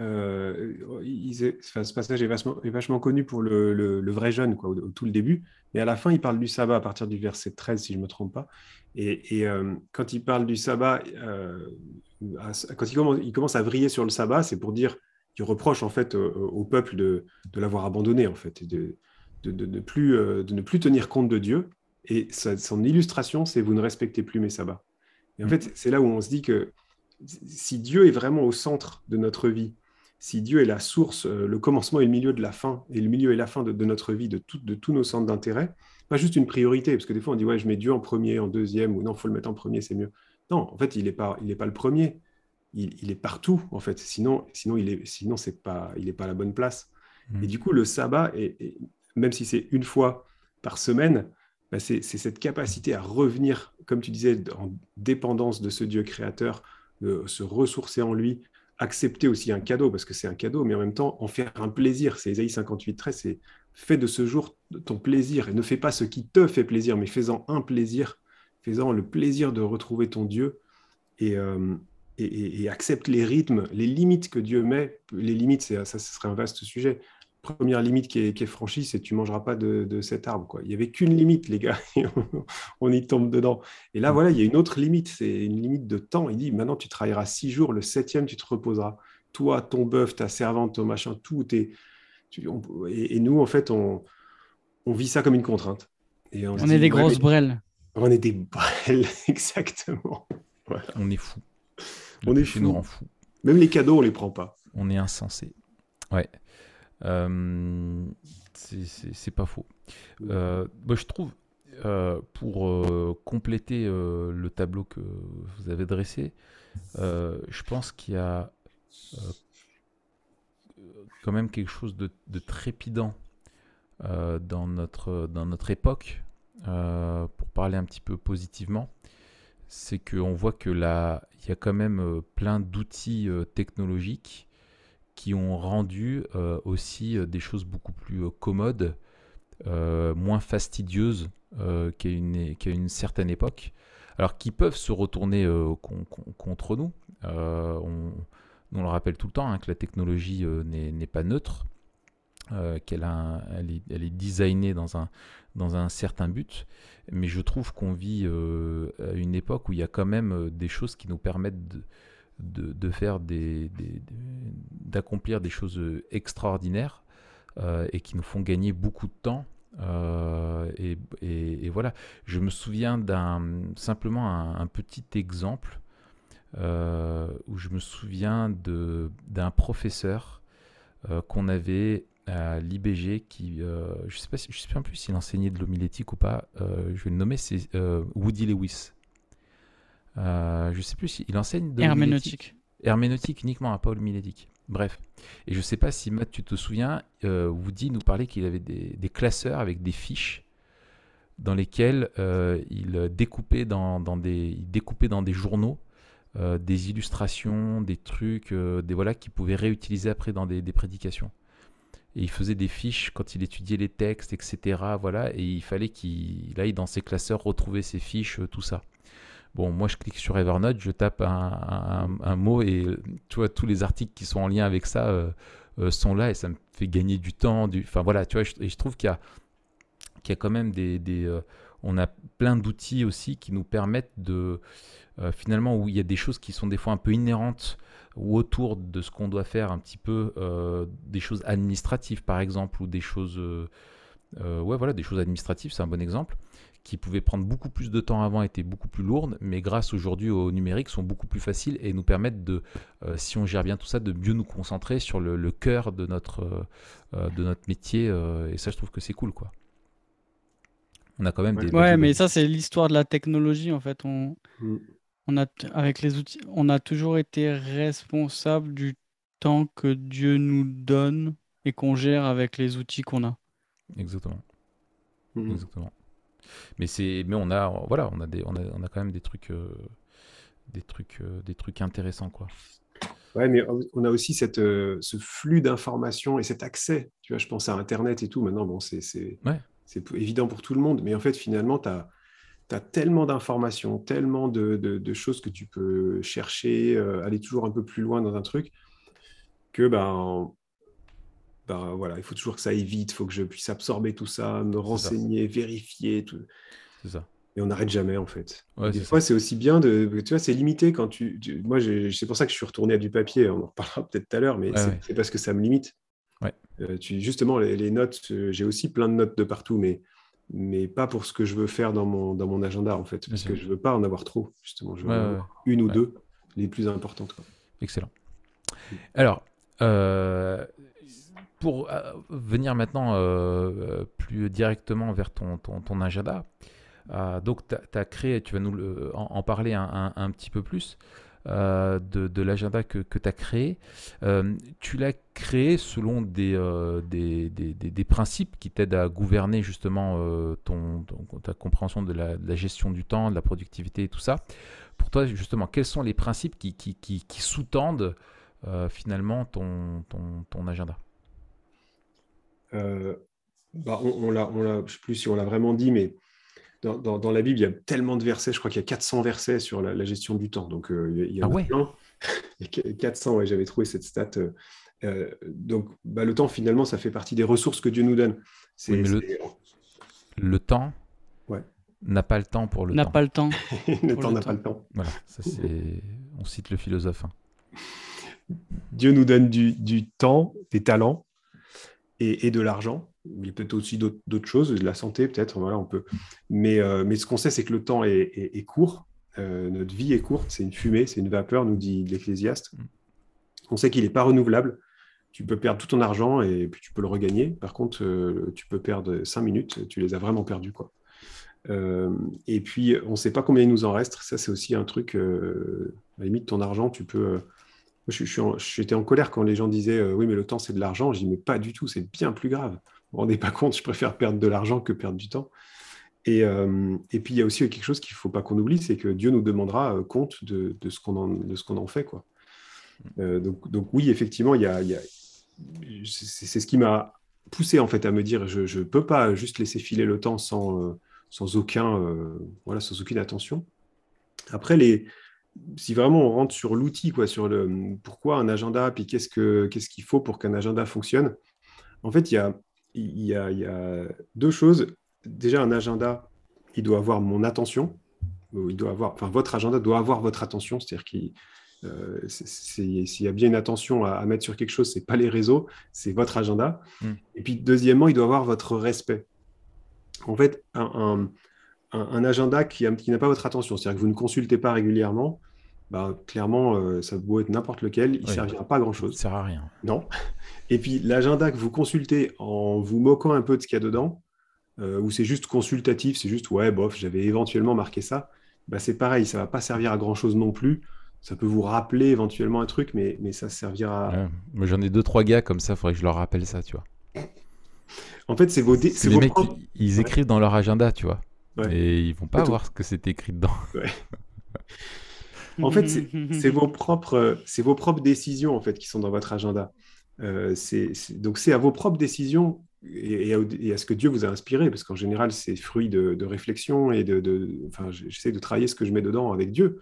euh, il- enfin, ce passage est vachement, est vachement connu pour le, le- le vrai jeune, quoi, au, tout le début. Mais à la fin, il parle du sabbat à partir du verset 13, si je ne me trompe pas. Et, et, euh, quand il parle du sabbat, euh, à- quand il commence, il commence à vriller sur le sabbat, c'est pour dire qu'il reproche en fait au, au peuple de, de l'avoir abandonné, en fait, et de, de, plus, euh, de ne plus tenir compte de Dieu. Et son illustration, c'est vous ne respectez plus mes sabbats. Et en fait, c'est là où on se dit que si Dieu est vraiment au centre de notre vie, si Dieu est la source, euh, le commencement et le milieu de la fin, et le milieu et la fin de, de notre vie, de, tout- de tous nos centres d'intérêt, pas juste une priorité, parce que des fois on dit ouais, je mets Dieu en premier, en deuxième, ou non, faut le mettre en premier, c'est mieux. Non, en fait, il n'est pas, il est pas le premier. Il, il est partout, en fait. Sinon, sinon il est, sinon c'est pas, il n'est pas à la bonne place. Mm. Et du coup, le sabbat, est, est- même si c'est une fois par semaine, bah, c'est cette capacité à revenir, comme tu disais, en dépendance de ce Dieu créateur, de se ressourcer en lui, accepter aussi un cadeau, parce que c'est un cadeau, mais en même temps en faire un plaisir. C'est Isaïe 58, 13, c'est fais de ce jour ton plaisir, et ne fais pas ce qui te fait plaisir, mais fais-en un plaisir, fais-en le plaisir de retrouver ton Dieu, et, euh, accepte les rythmes, les limites que Dieu met. Les limites, ça, ce serait un vaste sujet première limite qui est, franchie, c'est tu mangeras pas de, cet arbre. Quoi. Il n'y avait qu'une limite, les gars, on, y tombe dedans. Et là, mm. voilà, il y a une autre limite, c'est une limite de temps. Il dit, maintenant, tu travailleras six jours, le septième, tu te reposeras. Toi, ton bœuf, ta servante, ton machin, tout est... et, nous, en fait, on, vit ça comme une contrainte. Et on, est des grosses brelles. On est des brelles, exactement. On est fou. on est fou. nous rend fou. Même les cadeaux, on les prend pas. On est insensé. Ouais. Euh, c'est pas faux. Euh, je trouve, euh, pour compléter le tableau que vous avez dressé, je pense qu'il y a quand même quelque chose de, trépidant dans, notre, dans notre époque, pour parler un petit peu positivement, c'est qu'on voit que là, il y a quand même plein d'outils technologiques qui ont rendu euh, aussi euh, des choses beaucoup plus euh, commodes, moins fastidieuses qu'à une, certaine époque. Alors qui peuvent se retourner contre nous. On, le rappelle tout le temps hein, que la technologie n'est pas neutre. qu'elle elle est, designée dans un certain but, mais je trouve qu'on vit à une époque où il y a quand même des choses qui nous permettent de, de, faire des, d'accomplir des choses extraordinaires euh, et qui nous font gagner beaucoup de temps. Euh, et, voilà, je me souviens d'un simplement un, petit exemple euh, où je me souviens d'un professeur qu'on avait à l'IBG qui, je sais pas, je sais plus s'il enseignait de l'homilétique ou pas. je vais le nommer, c'est Woody Lewis. Euh, je sais plus s'il enseigne de herméneutique. Herméneutique uniquement, à Paul Milédic. Bref. Et je sais pas si Matt, tu te souviens, euh, Woody nous parlait qu'il avait des, classeurs avec des fiches dans lesquelles euh, il, découpait dans, des, découpait dans des journaux des illustrations, des trucs, des voilà qu'il pouvait réutiliser après dans des, des, prédications. Et il faisait des fiches quand il étudiait les textes, etc. Voilà, et il fallait qu'il aille dans ses classeurs retrouver ses fiches, tout ça. Bon, moi, je clique sur Evernote, je tape un, mot et tu vois, tous les articles qui sont en lien avec ça euh, euh, sont là et ça me fait gagner du temps. Enfin, voilà, tu vois, je, et je trouve qu'il y a, y a quand même des. Euh, on a plein d'outils aussi qui nous permettent de. finalement, où il y a des choses qui sont des fois un peu inhérentes ou autour de ce qu'on doit faire, un petit peu des choses administratives, par exemple, ou des choses. ouais, voilà, des choses administratives, c'est un bon exemple qui pouvaient prendre beaucoup plus de temps avant étaient beaucoup plus lourdes, mais grâce aujourd'hui au numérique sont beaucoup plus faciles et nous permettent de, euh, si on gère bien tout ça, de mieux nous concentrer sur le, cœur de notre, euh, euh, de notre métier. et ça, je trouve que c'est cool, quoi. On a quand même des. Ouais, mais ça, c'est l'histoire de la technologie, en fait. On, mm. on a, avec les outils, on a toujours été responsable du temps que Dieu nous donne et qu'on gère avec les outils qu'on a. Exactement. Mm. Exactement. Mais c'est, mais on a, voilà, on a des, on a, on a quand même des trucs, euh, des trucs, euh, des trucs intéressants, quoi. Ouais, mais on a aussi cette, euh, ce flux d'informations et cet accès. Tu vois, je pense à Internet et tout. Maintenant, bon, c'est, c'est, c'est évident pour tout le monde. Mais en fait, finalement, tu as, as, tellement d'informations, tellement de, de, choses que tu peux chercher, aller toujours un peu plus loin dans un truc, que ben, bah, voilà, il faut toujours que ça aille vite, il faut que je puisse absorber tout ça, me renseigner, vérifier. Tout. C'est ça. Et on n'arrête jamais, en fait. des fois, c'est aussi bien de. Tu vois, c'est limité quand tu. moi, c'est pour ça que je suis retourné à du papier. On en reparlera peut-être tout à l'heure, mais c'est parce que ça me limite. Euh, tu, justement, les, notes, euh, j'ai aussi plein de notes de partout, mais, mais pas pour ce que je veux faire dans mon, dans mon agenda, en fait. Parce que je ne veux pas en avoir trop, justement. Je veux en avoir une ou deux, les plus importantes. Excellent. Alors, euh, pour euh, venir maintenant euh, euh, plus directement vers ton, ton, agenda, donc tu as, créé, tu vas nous en, parler un, petit peu plus, de, l'agenda que, tu as créé, tu l'as créé selon des, des, principes qui t'aident à gouverner justement ton, ta compréhension de la, gestion du temps, de la productivité et tout ça. Pour toi, justement, quels sont les principes qui, qui, sous-tendent finalement ton, ton agenda? Bah, on, l'a, je ne sais plus si on l'a vraiment dit, mais dans, la Bible, il y a tellement de versets, je crois qu'il y a 400 versets sur la, gestion du temps. Donc, euh, il y a, ah ouais. 400, ouais, j'avais trouvé cette stat. Euh, euh, donc, bah, le temps, finalement, ça fait partie des ressources que Dieu nous donne. C'est, le, temps ouais. n'a pas le temps pour le n'a temps. pas le temps. le temps n'a pas le temps. Voilà, ça, c'est... on cite le philosophe. Hein. Dieu nous donne du, du temps, des talents et, et de l'argent il y a peut-être aussi d'autres choses, de la santé peut-être, voilà, on peut. Mais, euh, mais ce qu'on sait, c'est que le temps est, court, euh, notre vie est courte, c'est une fumée, c'est une vapeur, nous dit l'Ecclésiaste. On sait qu'il n'est pas renouvelable. Tu peux perdre tout ton argent et puis tu peux le regagner. Par contre, euh, tu peux perdre cinq minutes, tu les as vraiment perdus. Quoi. et puis, on ne sait pas combien il nous en reste. Ça, c'est aussi un truc, à la limite, ton argent, tu peux... J'étais en, colère quand les gens disaient oui, mais le temps c'est de l'argent. Je dis mais pas du tout, c'est bien plus grave vous vous rendez pas compte, je préfère perdre de l'argent que perdre du temps. Et, euh, et, puis, il y a aussi quelque chose qu'il ne faut pas qu'on oublie, c'est que Dieu nous demandera euh, compte de, de ce qu'on en, qu'on en, fait. Quoi. Euh, donc, donc, oui, effectivement, y a c'est ce qui m'a poussé en fait à me dire, je ne peux pas juste laisser filer le temps sans, sans, aucun, voilà, sans aucune attention. Après, les, si vraiment on rentre sur l'outil, quoi, sur le pourquoi un agenda, puis qu'est-ce qu'il ce qu'il faut pour qu'un agenda fonctionne, en fait, il y a, il y, a, deux choses. Déjà, un agenda, il doit avoir mon attention. Il doit avoir, enfin, votre agenda doit avoir votre attention. C'est-à-dire qu'il euh, s'il y a bien une attention à, mettre sur quelque chose, c'est pas les réseaux, c'est votre agenda. Hmm. Et puis, deuxièmement, il doit avoir votre respect. En fait, un, agenda qui, qui n'a pas votre attention, c'est-à-dire que vous ne consultez pas régulièrement, bah, clairement, euh, ça peut être n'importe lequel, il ne servira pas à grand-chose. Ça ne sert à rien. Non. Et puis, l'agenda que vous consultez en vous moquant un peu de ce qu'il y a dedans, euh, ou c'est juste consultatif, c'est juste, ouais, bof, j'avais éventuellement marqué ça, bah, c'est pareil, ça ne va pas servir à grand-chose non plus. Ça peut vous rappeler éventuellement un truc, mais, mais ça servira à... Moi, j'en ai deux, trois gars comme ça, il faudrait que je leur rappelle ça, tu vois. En fait, c'est vos... Dé... les mecs, ils écrivent dans leur agenda, tu vois. Et ils vont pas voir ce que c'est écrit dedans. En fait, c'est vos, propres, vos propres décisions en fait, qui sont dans votre agenda. Euh, donc, c'est à vos propres décisions et, à, ce que Dieu vous a inspiré, parce qu'en général, c'est fruit de, réflexion et de. enfin, j'essaie de travailler ce que je mets dedans avec Dieu.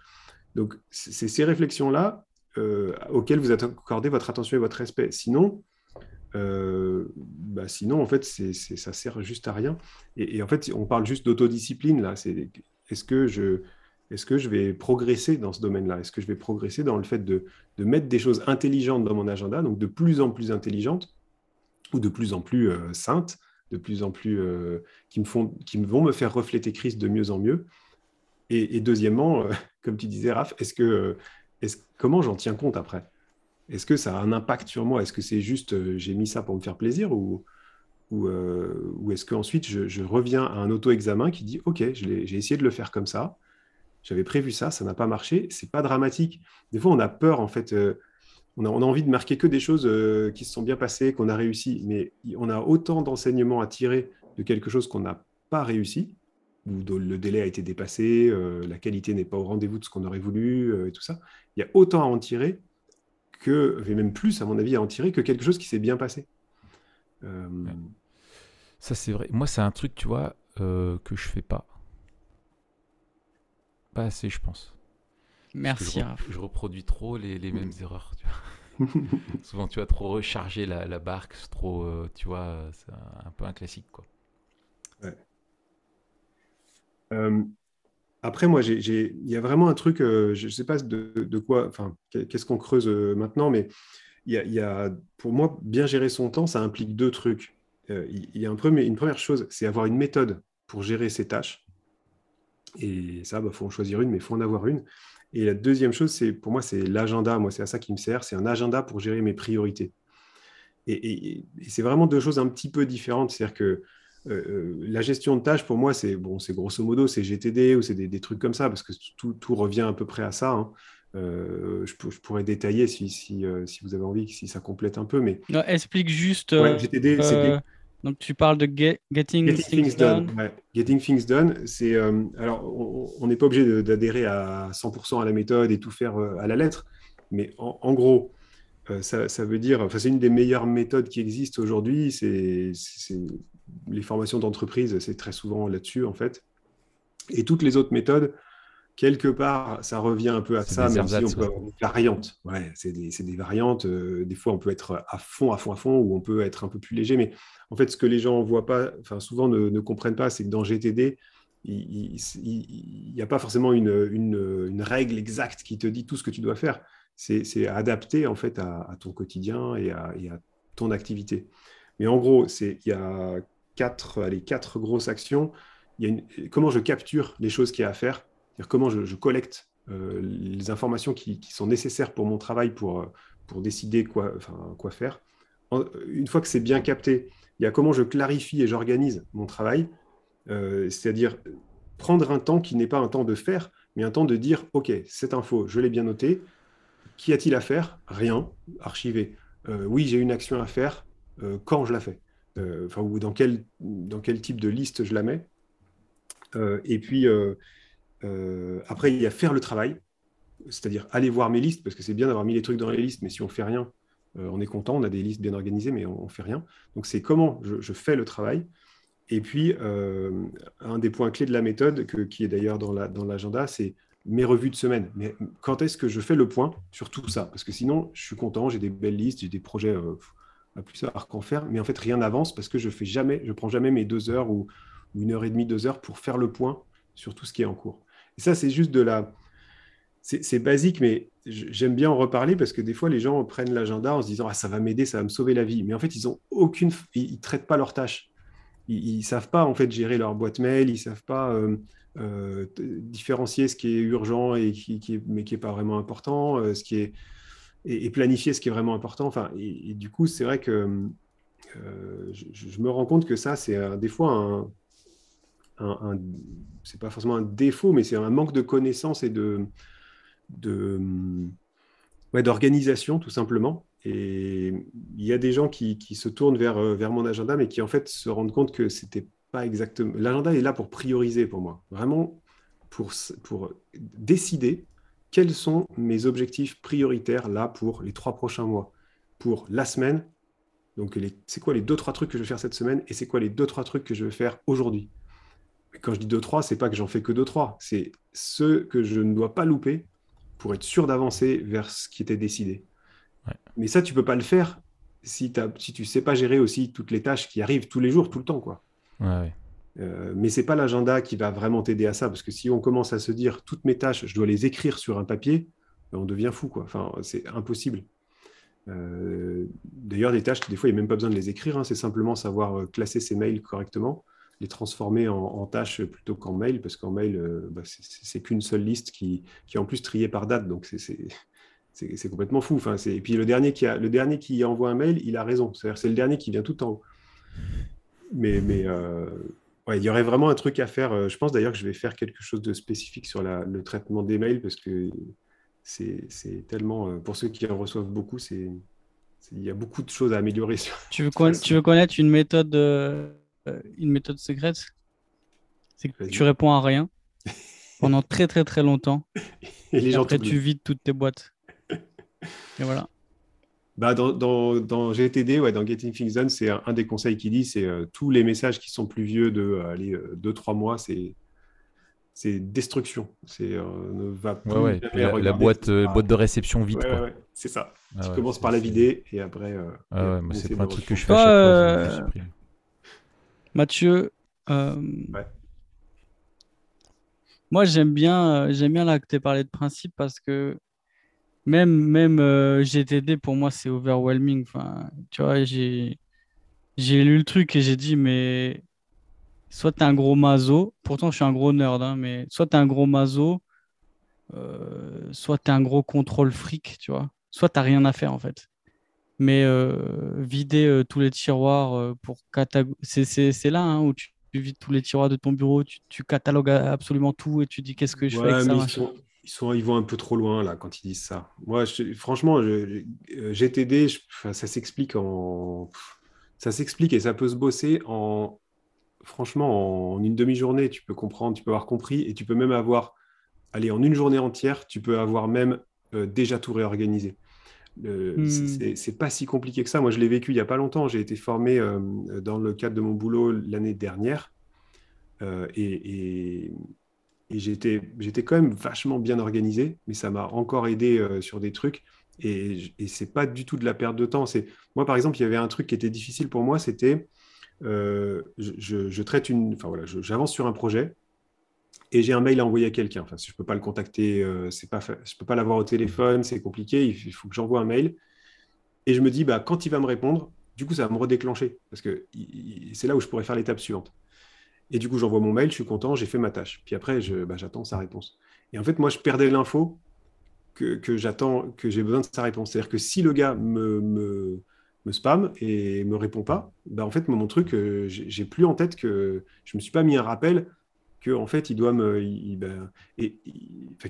Donc, c'est ces réflexions-là euh, auxquelles vous accordez votre attention et votre respect. Sinon, euh, bah sinon, en fait, ça sert juste à rien. Et, en fait, on parle juste d'autodiscipline là. Est-ce que je est-ce que je vais progresser dans ce domaine-là? Est-ce que je vais progresser dans le fait de, mettre des choses intelligentes dans mon agenda, donc de plus en plus intelligentes ou de plus en plus euh, saintes, de plus en plus euh, qui, me font, qui vont me faire refléter Christ de mieux en mieux? Et, deuxièmement, comme tu disais, Raph, est-ce que, est comment j'en tiens compte après? Est-ce que ça a un impact sur moi? Est-ce que c'est juste j'ai mis ça pour me faire plaisir ou, ou, ou est-ce qu'ensuite je, je reviens à un auto-examen qui dit Ok, j'ai essayé de le faire comme ça j'avais prévu ça, ça n'a pas marché, c'est pas dramatique. Des fois, on a peur, en fait, euh, on, a, envie de marquer que des choses euh, qui se sont bien passées, qu'on a réussi, mais on a autant d'enseignements à tirer de quelque chose qu'on n'a pas réussi, où le délai a été dépassé, euh, la qualité n'est pas au rendez-vous de ce qu'on aurait voulu, et tout ça. Il y a autant à en tirer que, et même plus, à mon avis, à en tirer que quelque chose qui s'est bien passé. Ça, c'est vrai. Moi, c'est un truc, tu vois, que je fais pas pas assez, je pense. Merci. Je, reproduis trop les, les mêmes erreurs. Tu vois. Souvent, tu vas trop recharger la, la barque, trop, euh, tu vois, c'est un, peu un classique, quoi. Ouais. Euh, après, moi, il y a vraiment un truc, euh, je ne sais pas de, quoi, enfin, qu'est-ce qu'on creuse maintenant, mais y, y, a, pour moi, bien gérer son temps, ça implique deux trucs. Il y a une première chose, c'est avoir une méthode pour gérer ses tâches. Et ça, il bah, faut en choisir une, mais il faut en avoir une. Et la deuxième chose, c'est pour moi, c'est l'agenda. Moi, c'est à ça qui me sert. C'est un agenda pour gérer mes priorités. Et, c'est vraiment deux choses un petit peu différentes. C'est-à-dire que euh, euh, la gestion de tâches, pour moi, c'est bon, c'est grosso modo, c'est GTD ou c'est des, trucs comme ça, parce que tout, tout, revient à peu près à ça. Hein. je, pourrais détailler si, si, si, vous avez envie, si ça complète un peu. Mais... explique juste. GTD, donc tu parles de Getting, Things, Done. Getting Things Done, c'est alors on n'est pas obligé d'adhérer à 100% à la méthode et tout faire à la lettre, mais en, gros, ça, ça, veut dire, enfin c'est une des meilleures méthodes qui existent aujourd'hui. C'est les formations d'entreprise, c'est très souvent là-dessus en fait. Et toutes les autres méthodes, quelque part, ça revient un peu à ça, même si on peut avoir des variantes. Ouais, c'est des, des, variantes. Euh, des fois, on peut être à fond, à fond, à fond, ou on peut être un peu plus léger. Mais en fait, ce que les gens voient pas, enfin souvent ne, comprennent pas, c'est que dans GTD, il n'y a pas forcément une, une, règle exacte qui te dit tout ce que tu dois faire. C'est adapté en fait à, ton quotidien et à, et à, ton activité. Mais en gros, il y a quatre, allez, quatre grosses actions. Comment je capture les choses qu'il y a à faire, comment je, collecte euh, les informations qui, sont nécessaires pour mon travail pour, pour décider quoi, faire. une fois que c'est bien capté, il y a comment je clarifie et j'organise mon travail, euh, c'est-à-dire prendre un temps qui n'est pas un temps de faire, mais un temps de dire, OK, cette info, je l'ai bien notée, qu'y a-t-il à faire? Rien, archivé. Euh, oui, j'ai une action à faire, quand je la fais? euh, enfin, ou dans quel, dans quel type de liste je la mets. Euh, et puis, euh, après, il y a faire le travail, c'est-à-dire aller voir mes listes, parce que c'est bien d'avoir mis les trucs dans les listes, mais si on fait rien, on est content, on a des listes bien organisées, mais on ne fait rien. Donc, c'est comment je, fais le travail. Et puis, un des points clés de la méthode, qui est d'ailleurs dans l'agenda, la, dans c'est mes revues de semaine. Mais quand est-ce que je fais le point sur tout ça? Parce que sinon, je suis content, j'ai des belles listes, j'ai des projets plus savoir qu'en faire, mais en fait rien n'avance parce que je fais jamais, je prends jamais mes deux heures ou, une heure et demie, deux heures pour faire le point sur tout ce qui est en cours. Et ça, c'est juste de la, c'est basique, mais j'aime bien en reparler parce que des fois les gens prennent l'agenda en se disant ah ça va m'aider, ça va me sauver la vie, mais en fait ils ont aucune, ils, traitent pas leurs tâches, ils, ne savent pas en fait gérer leur boîte mail, ils savent pas euh, euh, différencier ce qui est urgent et qui est, mais qui est pas vraiment important, euh, ce qui est et, planifier ce qui est vraiment important. Enfin, et, du coup, c'est vrai que euh, je, me rends compte que ça, c'est des fois un, un, c'est pas forcément un défaut, mais c'est un manque de connaissances et de, de ouais, d'organisation, tout simplement. Et il y a des gens qui, qui, se tournent vers, euh, vers mon agenda, mais qui en fait se rendent compte que c'était pas exactement. L'agenda est là pour prioriser pour moi, vraiment pour, pour décider quels sont mes objectifs prioritaires là pour les trois prochains mois, pour la semaine. Donc, c'est quoi les deux, trois trucs que je vais faire cette semaine et c'est quoi les deux, trois trucs que je vais faire aujourd'hui? Quand je dis deux, trois, c'est pas que j'en fais que deux, trois. C'est ceux que je ne dois pas louper pour être sûr d'avancer vers ce qui était décidé. Mais ça, tu peux pas le faire si, si tu sais pas gérer aussi toutes les tâches qui arrivent tous les jours, tout le temps. Quoi. Ouais, euh, mais ce n'est pas l'agenda qui va vraiment t'aider à ça, parce que si on commence à se dire toutes mes tâches, je dois les écrire sur un papier, ben, on devient fou. Quoi. Enfin, c'est impossible. Euh, d'ailleurs, des tâches, des fois, il n'y a même pas besoin de les écrire, hein. c'est simplement savoir euh, classer ses mails correctement, les transformer en, tâches plutôt qu'en mail, parce qu'en mail, bah, c'est qu'une seule liste qui, qui, est en plus triée par date, donc c'est complètement fou. Enfin, et puis le dernier, qui a, le dernier qui envoie un mail, il a raison, c'est-à-dire c'est le dernier qui vient tout en haut. Mais il y aurait vraiment un truc à faire. Euh, je pense d'ailleurs que je vais faire quelque chose de spécifique sur le traitement des mails parce que c'est tellement, euh, pour ceux qui en reçoivent beaucoup, c'est il y a beaucoup de choses à améliorer. tu, veux tu veux connaître une méthode, euh, une méthode secrète? C'est que tu réponds à rien pendant très très très longtemps. Et, les gens après, tu vides toutes tes boîtes. Et voilà. Bah, dans, dans, dans, GTD, ouais, dans Getting Things Done, c'est un, des conseils qui dit, c'est euh, tous les messages qui sont plus vieux de 2-3 euh, mois, c'est c'est destruction. C'est euh, ne va plus la, boîte, boîte de réception vide. c'est ça. Ah tu commences par la vider et après. Ah c'est pas un truc que je fais à chaque fois. Mathieu. Moi, j'aime bien, j'aime bien là que tu aies parlé de principe parce que même, même euh, GTD, pour moi, c'est overwhelming. Enfin, tu vois, j'ai, lu le truc et j'ai dit, mais soit tu es un gros mazo, pourtant je suis un gros nerd, hein, mais soit tu es un gros mazo, euh, soit tu es un gros contrôle fric, tu vois. Soit tu rien à faire, en fait. Mais euh, vider tous les tiroirs pour cataloguer, c'est là hein, où tu, vides tous les tiroirs de ton bureau, tu, catalogues absolument tout et tu dis qu'est-ce que je fais avec ça. Ils ils, sont, ils vont un peu trop loin là quand ils disent ça. Moi, franchement, GTD, ça s'explique en. Ça s'explique et ça peut se bosser en. Franchement, en une demi-journée, tu peux comprendre, tu peux avoir compris et tu peux même avoir. Allez, en une journée entière, tu peux avoir même déjà tout réorganisé. Hmm. C'est pas si compliqué que ça. Moi, je l'ai vécu il n'y a pas longtemps. J'ai été formé dans le cadre de mon boulot l'année dernière. et, et j'étais, j'étais quand même vachement bien organisé, mais ça m'a encore aidé euh, sur des trucs. Et, et c'est pas du tout de la perte de temps. C'est moi, par exemple, il y avait un truc qui était difficile pour moi, c'était euh, je, traite une, enfin voilà, j'avance sur un projet et j'ai un mail à envoyer à quelqu'un. Enfin, si je peux pas le contacter, euh, c'est pas, je peux pas l'avoir au téléphone, c'est compliqué. Il faut que j'envoie un mail. Et je me dis, bah, quand il va me répondre, du coup, ça va me redéclencher parce que c'est là où je pourrais faire l'étape suivante. Et du coup, j'envoie mon mail, je suis content, j'ai fait ma tâche. Puis après, bah, j'attends sa réponse. Et en fait, moi, je perdais l'info que, j'attends, que j'ai besoin de sa réponse. C'est-à-dire que si le gars me, me, spam et me répond pas, bah, en fait, mon truc, euh, j'ai plus en tête que je me suis pas mis un rappel que en fait, il doit me, il, ben, et,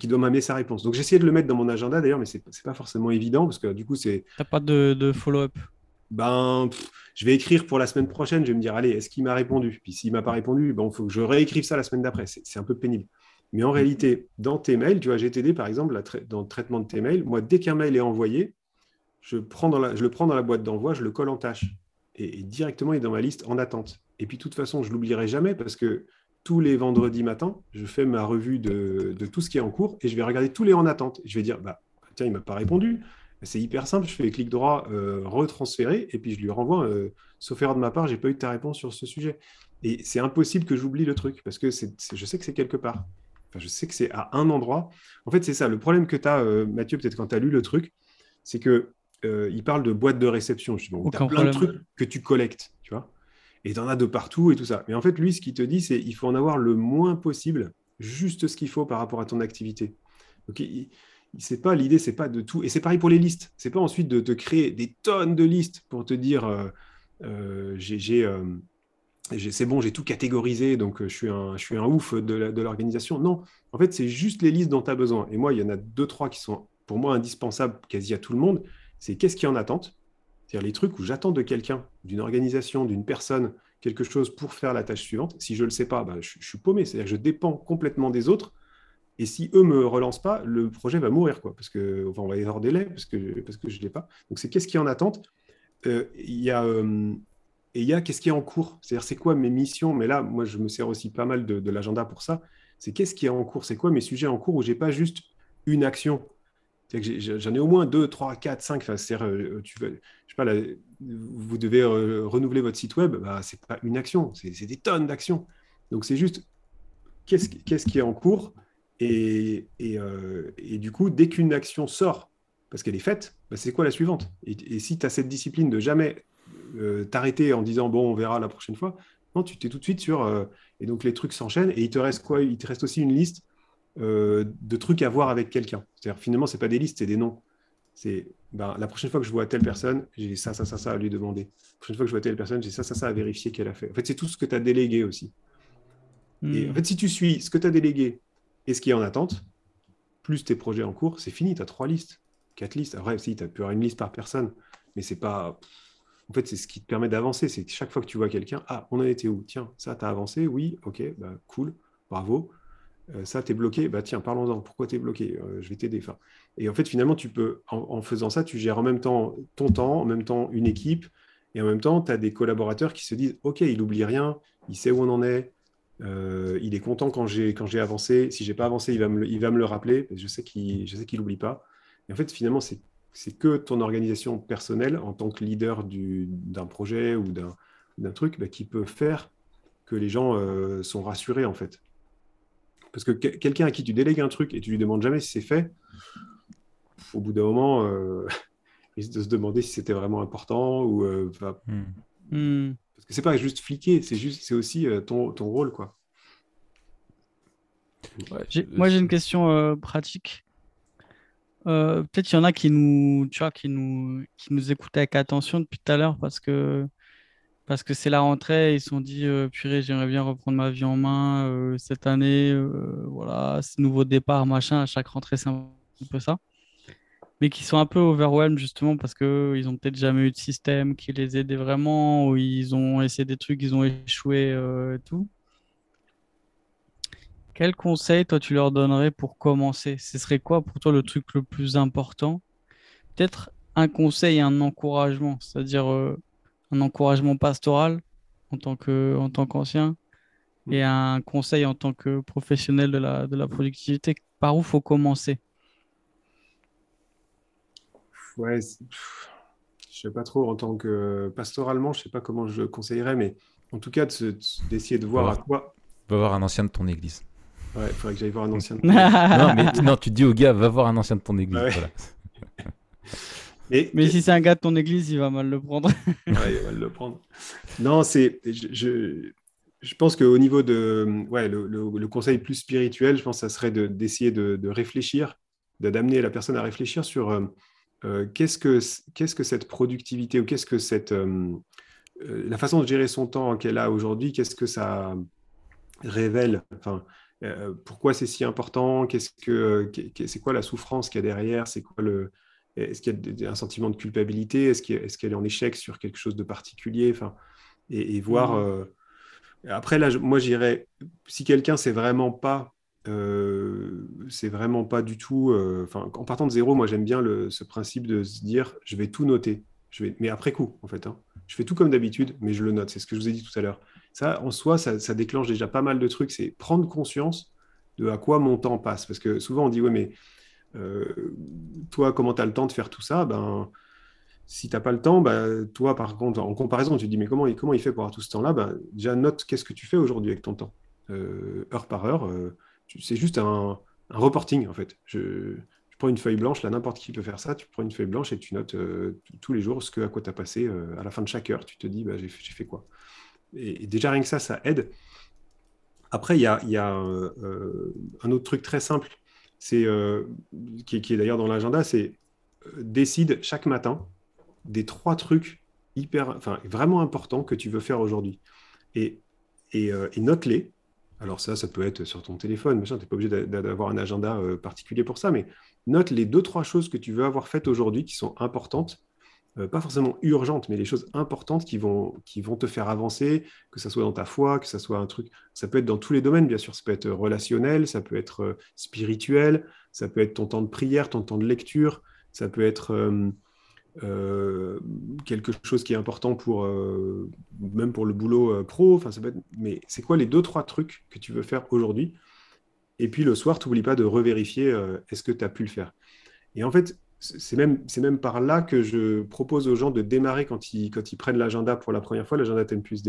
doit m'amener sa réponse. Donc, essayé de le mettre dans mon agenda d'ailleurs, mais c'est pas forcément évident parce que du coup, c'est. Pas de follow-up? Ben, je vais écrire pour la semaine prochaine. Je vais me dire, allez, est-ce qu'il m'a répondu? Puis s'il m'a pas répondu, bon, il faut que je réécrive ça la semaine d'après. C'est un peu pénible. Mais en réalité, dans tes mails, tu vois, GTD par exemple, dans le traitement de tes mails, moi, dès qu'un mail est envoyé, je, prends dans la, je le prends dans la boîte d'envoi, je le colle en tâche. Et, directement, il est dans ma liste en attente. Et puis, de toute façon, je l'oublierai jamais parce que tous les vendredis matins, je fais ma revue de, de, tout ce qui est en cours et je vais regarder tous les en attente. Je vais dire, bah, tiens, il ne m'a pas répondu. C'est hyper simple, je fais clic droit, euh, retransférer, et puis je lui renvoie, euh, sauf erreur de ma part, j'ai pas eu ta réponse sur ce sujet. Et c'est impossible que j'oublie le truc, parce que je sais que c'est quelque part. Enfin, je sais que c'est à un endroit. En fait, c'est ça. Le problème que tu as, euh, Mathieu, peut-être quand tu as lu le truc, c'est que il parle de boîte de réception. tu as plein de trucs que tu collectes, tu vois. Et tu en as de partout et tout ça. Mais en fait, lui, ce qu'il te dit, c'est qu'il faut en avoir le moins possible, juste ce qu'il faut par rapport à ton activité. Donc, c'est pas l'idée, c'est pas de tout. Et c'est pareil pour les listes. C'est pas ensuite de te créer des tonnes de listes pour te dire euh, euh, euh, j'ai, c'est bon, j'ai tout catégorisé, donc je suis un, je suis un ouf de, l'organisation. Non, en fait, c'est juste les listes dont tu as besoin. Et moi, il y en a deux, trois qui sont pour moi indispensables quasi à tout le monde. C'est qu'est-ce qui en attente? C'est-à-dire les trucs où j'attends de quelqu'un, d'une organisation, d'une personne, quelque chose pour faire la tâche suivante. Si je ne le sais pas, bah, je, je, suis paumé. C'est-à-dire que je dépends complètement des autres et si eux me relancent pas, le projet va mourir, quoi, parce que on va y avoir délai, parce que parce que je l'ai pas. Donc c'est qu'est-ce qui est en attente? Euh, Il y a euh, et il y a qu'est-ce qui est en cours? C'est-à-dire c'est quoi mes missions? Mais là, moi, je me sers aussi pas mal de, l'agenda pour ça. C'est qu'est-ce qui est en cours? C'est quoi mes sujets en cours où j'ai pas juste une action? J'en ai au moins deux, trois, quatre, cinq. Enfin, euh, tu veux, je sais pas, vous devez renouveler votre site web. Bah, c'est pas une action, c'est des tonnes d'actions. Donc c'est juste qu'est-ce qu'est-ce qui est en cours? Et, euh, et, du coup, dès qu'une action sort, parce qu'elle est faite, bah, c'est quoi la suivante? Et, si tu as cette discipline de jamais euh, t'arrêter en disant bon, on verra la prochaine fois, non, tu t'es tout de suite sur. Euh, et donc les trucs s'enchaînent et il te reste quoi? Il te reste aussi une liste de trucs à voir avec quelqu'un. C'est-à-dire finalement, c'est pas des listes, c'est des noms. C'est ben, la prochaine fois que je vois telle personne, j'ai ça, ça, ça, ça à lui demander. La prochaine fois que je vois telle personne, j'ai ça, ça, ça à vérifier qu'elle a fait. En fait, c'est tout ce que tu as délégué aussi. Et en hmm. fait, si tu suis ce que tu as délégué et ce qui est en attente, plus tes projets en cours, c'est fini, tu as trois listes, quatre listes. Après, si, tu as avoir une liste par personne, mais c'est pas. En fait, c'est ce qui te permet d'avancer. C'est que chaque fois que tu vois quelqu'un, ah, on en était où? Tiens, ça, tu as avancé Oui, ok, bah, cool, bravo. Euh, ça, tu es bloqué Bah tiens, parlons-en. Pourquoi tu es bloqué? Euh, Je vais t'aider. Et en fait, finalement, tu peux, en, faisant ça, tu gères en même temps ton temps, en même temps une équipe, et en même temps, tu as des collaborateurs qui se disent Ok, il n'oublie rien, il sait où on en est, euh, il est content quand j'ai quand j'ai avancé. Si j'ai pas avancé, il va me, il va me le rappeler. Je sais qu'il je sais qu'il n'oublie pas. Et en fait, finalement, c'est c'est que ton organisation personnelle en tant que leader d'un projet ou d'un truc bah, qui peut faire que les gens euh, sont rassurés en fait. Parce que quelqu'un à qui tu délègues un truc et tu lui demandes jamais si c'est fait, au bout d'un moment, euh, il risque de se demander si c'était vraiment important ou euh. Parce que c'est pas juste fliquer, c'est juste, c'est aussi euh, ton, ton, rôle, quoi. moi, j'ai une question euh, pratique. Euh, peut-être qu'il y en a qui nous, tu vois, qui nous, qui nous écoutent avec attention depuis tout à l'heure parce que parce que c'est la rentrée, ils se sont dit, euh, purée, j'aimerais bien reprendre ma vie en main euh, cette année, euh, voilà, ce nouveau départ, machin, à chaque rentrée, c'est un peu ça. Mais qui sont un peu overwhelmed justement parce qu'ils ont peut-être jamais eu de système qui les aidait vraiment, ou ils ont essayé des trucs, ils ont échoué et tout. Quel conseil, toi, tu leur donnerais pour commencer? Ce serait quoi pour toi le truc le plus important? Peut-être un conseil un encouragement, c'est-à-dire un encouragement pastoral en tant que, en qu'ancien et un conseil en tant que professionnel de la, de la productivité. Par où faut commencer? Ouais, je sais pas trop en tant que pastoralement, je sais pas comment je conseillerais, mais en tout cas d'essayer de, voir à quoi. Va voir un ancien de ton église. Ouais, il faudrait que j'aille voir un ancien de ton église. non, mais non, tu dis au gars, va voir un ancien de ton église. Voilà. Mais si c'est un gars de ton église, il va mal le prendre. ouais, il va mal le prendre. Non, c'est. Je, je, pense qu'au niveau de. Ouais, le, le, conseil plus spirituel, je pense que ça serait d'essayer de, de, réfléchir, d'amener la personne à réfléchir sur euh, euh, qu'est-ce que qu'est-ce que cette productivité ou qu'est-ce que cette. Euh, la façon de gérer son temps qu'elle a aujourd'hui, qu'est-ce que ça révèle? Enfin, Pourquoi c'est si important? Qu'est-ce que c'est quoi la souffrance qu'il y a derrière? C'est quoi le est-ce qu'il y a un sentiment de culpabilité? Est-ce qu'elle est, en échec sur quelque chose de particulier? Enfin, et, voir. Mmh. Euh, après, là, moi, j'irais. Si quelqu'un, c'est vraiment pas. C'est vraiment pas du tout. Euh, en partant de zéro, moi, j'aime bien ce principe de se dire je vais tout noter. Mais après coup, en fait. Hein. Je fais tout comme d'habitude, mais je le note. C'est ce que je vous ai dit tout à l'heure. Ça, en soi, ça, déclenche déjà pas mal de trucs. C'est prendre conscience de à quoi mon temps passe. Parce que souvent, on dit ouais, mais euh, toi, comment tu as le temps de faire tout ça? Ben, Si tu n'as pas le temps, ben, toi, par contre, en comparaison, tu te dis, mais comment, comment il fait pour avoir tout ce temps-là? Ben, Déjà, note qu'est-ce que tu fais aujourd'hui avec ton temps, euh, heure par heure. C'est juste un, reporting, en fait. Je, prends une feuille blanche, là, n'importe qui peut faire ça. Tu prends une feuille blanche et tu notes tous les jours ce que, à quoi tu as passé. à la fin de chaque heure, tu te dis, ben, j'ai fait quoi et, déjà, rien que ça, ça aide. Après, il y a, a un autre truc très simple c'est euh, qui, est d'ailleurs dans l'agenda, c'est euh, décide chaque matin des trois trucs hyper, enfin vraiment importants que tu veux faire aujourd'hui et, euh, note-les. Alors ça, ça peut être sur ton téléphone, tu n'es pas obligé d'avoir un agenda particulier pour ça, mais note les deux trois choses que tu veux avoir faites aujourd'hui qui sont importantes euh, pas forcément urgentes, mais les choses importantes qui vont, qui vont te faire avancer, que ce soit dans ta foi, que ce soit un truc. Ça peut être dans tous les domaines, bien sûr. Ça peut être relationnel, ça peut être euh, spirituel, ça peut être ton temps de prière, ton temps de lecture, ça peut être euh, quelque chose qui est important pour même pour le boulot pro. Enfin. Mais c'est quoi les deux, trois trucs que tu veux faire aujourd'hui? Et puis le soir, tu n'oublies pas de revérifier est-ce que tu pu le faire? Et en fait, c'est même, par là que je propose aux gens de démarrer quand ils, prennent l'agenda pour la première fois, l'agenda Ten Plus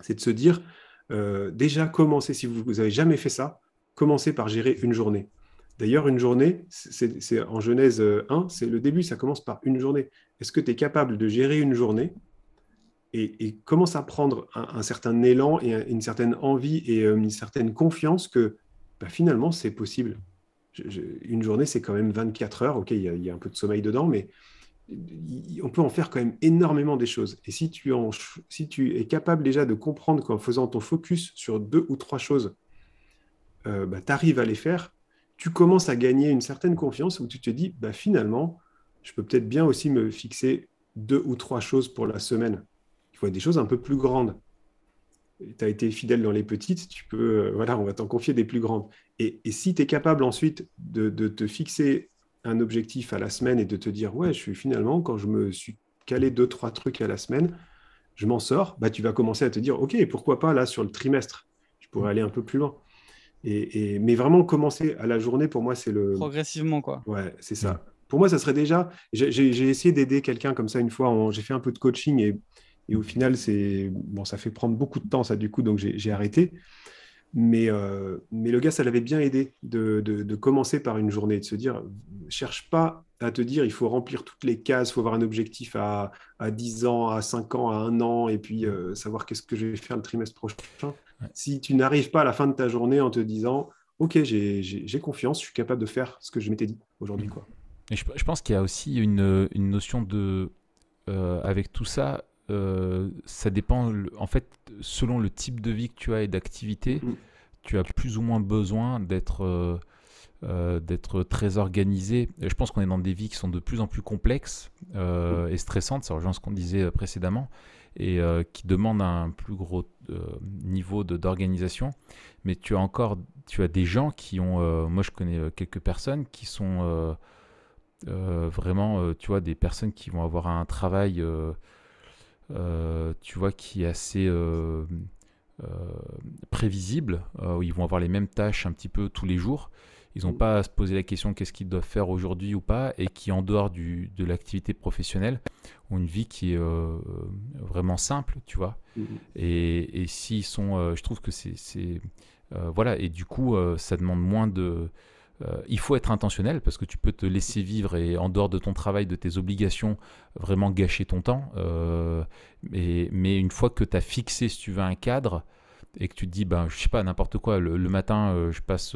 c'est de se dire, euh, déjà commencez, si vous n'avez jamais fait ça, commencez par gérer une journée. D'ailleurs, une journée, c'est en Genèse 1, c'est le début, ça commence par une journée. Est-ce que tu es capable de gérer une journée et, commence à prendre un, certain élan et une certaine envie et euh, une certaine confiance que bah, finalement, c'est possible? Une journée, c'est quand même 24 heures. Ok, il y, a, un peu de sommeil dedans, mais on peut en faire quand même énormément des choses. Et si tu, en, si tu es capable déjà de comprendre qu'en faisant ton focus sur deux ou trois choses, euh, bah, tu arrives à les faire, tu commences à gagner une certaine confiance où tu te dis, bah, finalement, je peux peut-être bien aussi me fixer deux ou trois choses pour la semaine. Il faut des choses un peu plus grandes tu as été fidèle dans les petites, tu peux, euh, voilà, on va t'en confier des plus grandes. Et, si tu es capable ensuite de, te fixer un objectif à la semaine et de te dire, ouais, je suis finalement, quand je me suis calé deux, trois trucs à la semaine, je m'en sors, bah, tu vas commencer à te dire, OK, pourquoi pas là sur le trimestre? Je pourrais aller un peu plus loin. Et, mais vraiment commencer à la journée, pour moi, c'est le... Progressivement, quoi. Ouais, c'est ça. Pour moi, ça serait déjà... J'ai essayé d'aider quelqu'un comme ça une fois, j'ai fait un peu de coaching et et au final, c'est bon, ça fait prendre beaucoup de temps, ça, du coup, donc j'ai arrêté. Mais, euh, mais le gars, ça l'avait bien aidé de, de, commencer par une journée, de se dire, cherche pas à te dire, il faut remplir toutes les cases, il faut avoir un objectif à, à 10 ans, à 5 ans, à 1 an, et puis euh, savoir qu'est-ce que je vais faire le trimestre prochain. Si tu n'arrives pas à la fin de ta journée en te disant, OK, j'ai confiance, je suis capable de faire ce que je m'étais dit aujourd'hui. Quoi. Et je, je pense qu'il y a aussi une, une notion de, euh, avec tout ça, ça dépend, en fait, selon le type de vie que tu as et d'activité, mm. tu as plus ou moins besoin d'être d'être très organisé. je pense qu'on est dans des vies qui sont de plus en plus complexes mm. et stressantes, ça rejoint ce qu'on disait précédemment, et qui demandent un plus gros niveau d'organisation. Mais tu as encore tu as des gens qui ont, moi je connais quelques personnes qui sont euh, vraiment, euh, tu vois, des personnes qui vont avoir un travail, euh, tu vois, qui est assez prévisible, où ils vont avoir les mêmes tâches un petit peu tous les jours. Ils n'ont pas à se poser la question qu'est-ce qu'ils doivent faire aujourd'hui ou pas, et qui, en dehors du, de l'activité professionnelle, ont une vie qui est vraiment simple, tu vois. Mmh. Et, et s'ils sont, je trouve que c'est, voilà, et du coup, ça demande moins de, euh, il faut être intentionnel parce que tu peux te laisser vivre et en dehors de ton travail, de tes obligations, vraiment gâcher ton temps. Euh, mais, une fois que tu as fixé, si tu veux, un cadre, et que tu te dis, ben, je sais pas, n'importe quoi, le, matin, euh, je passe,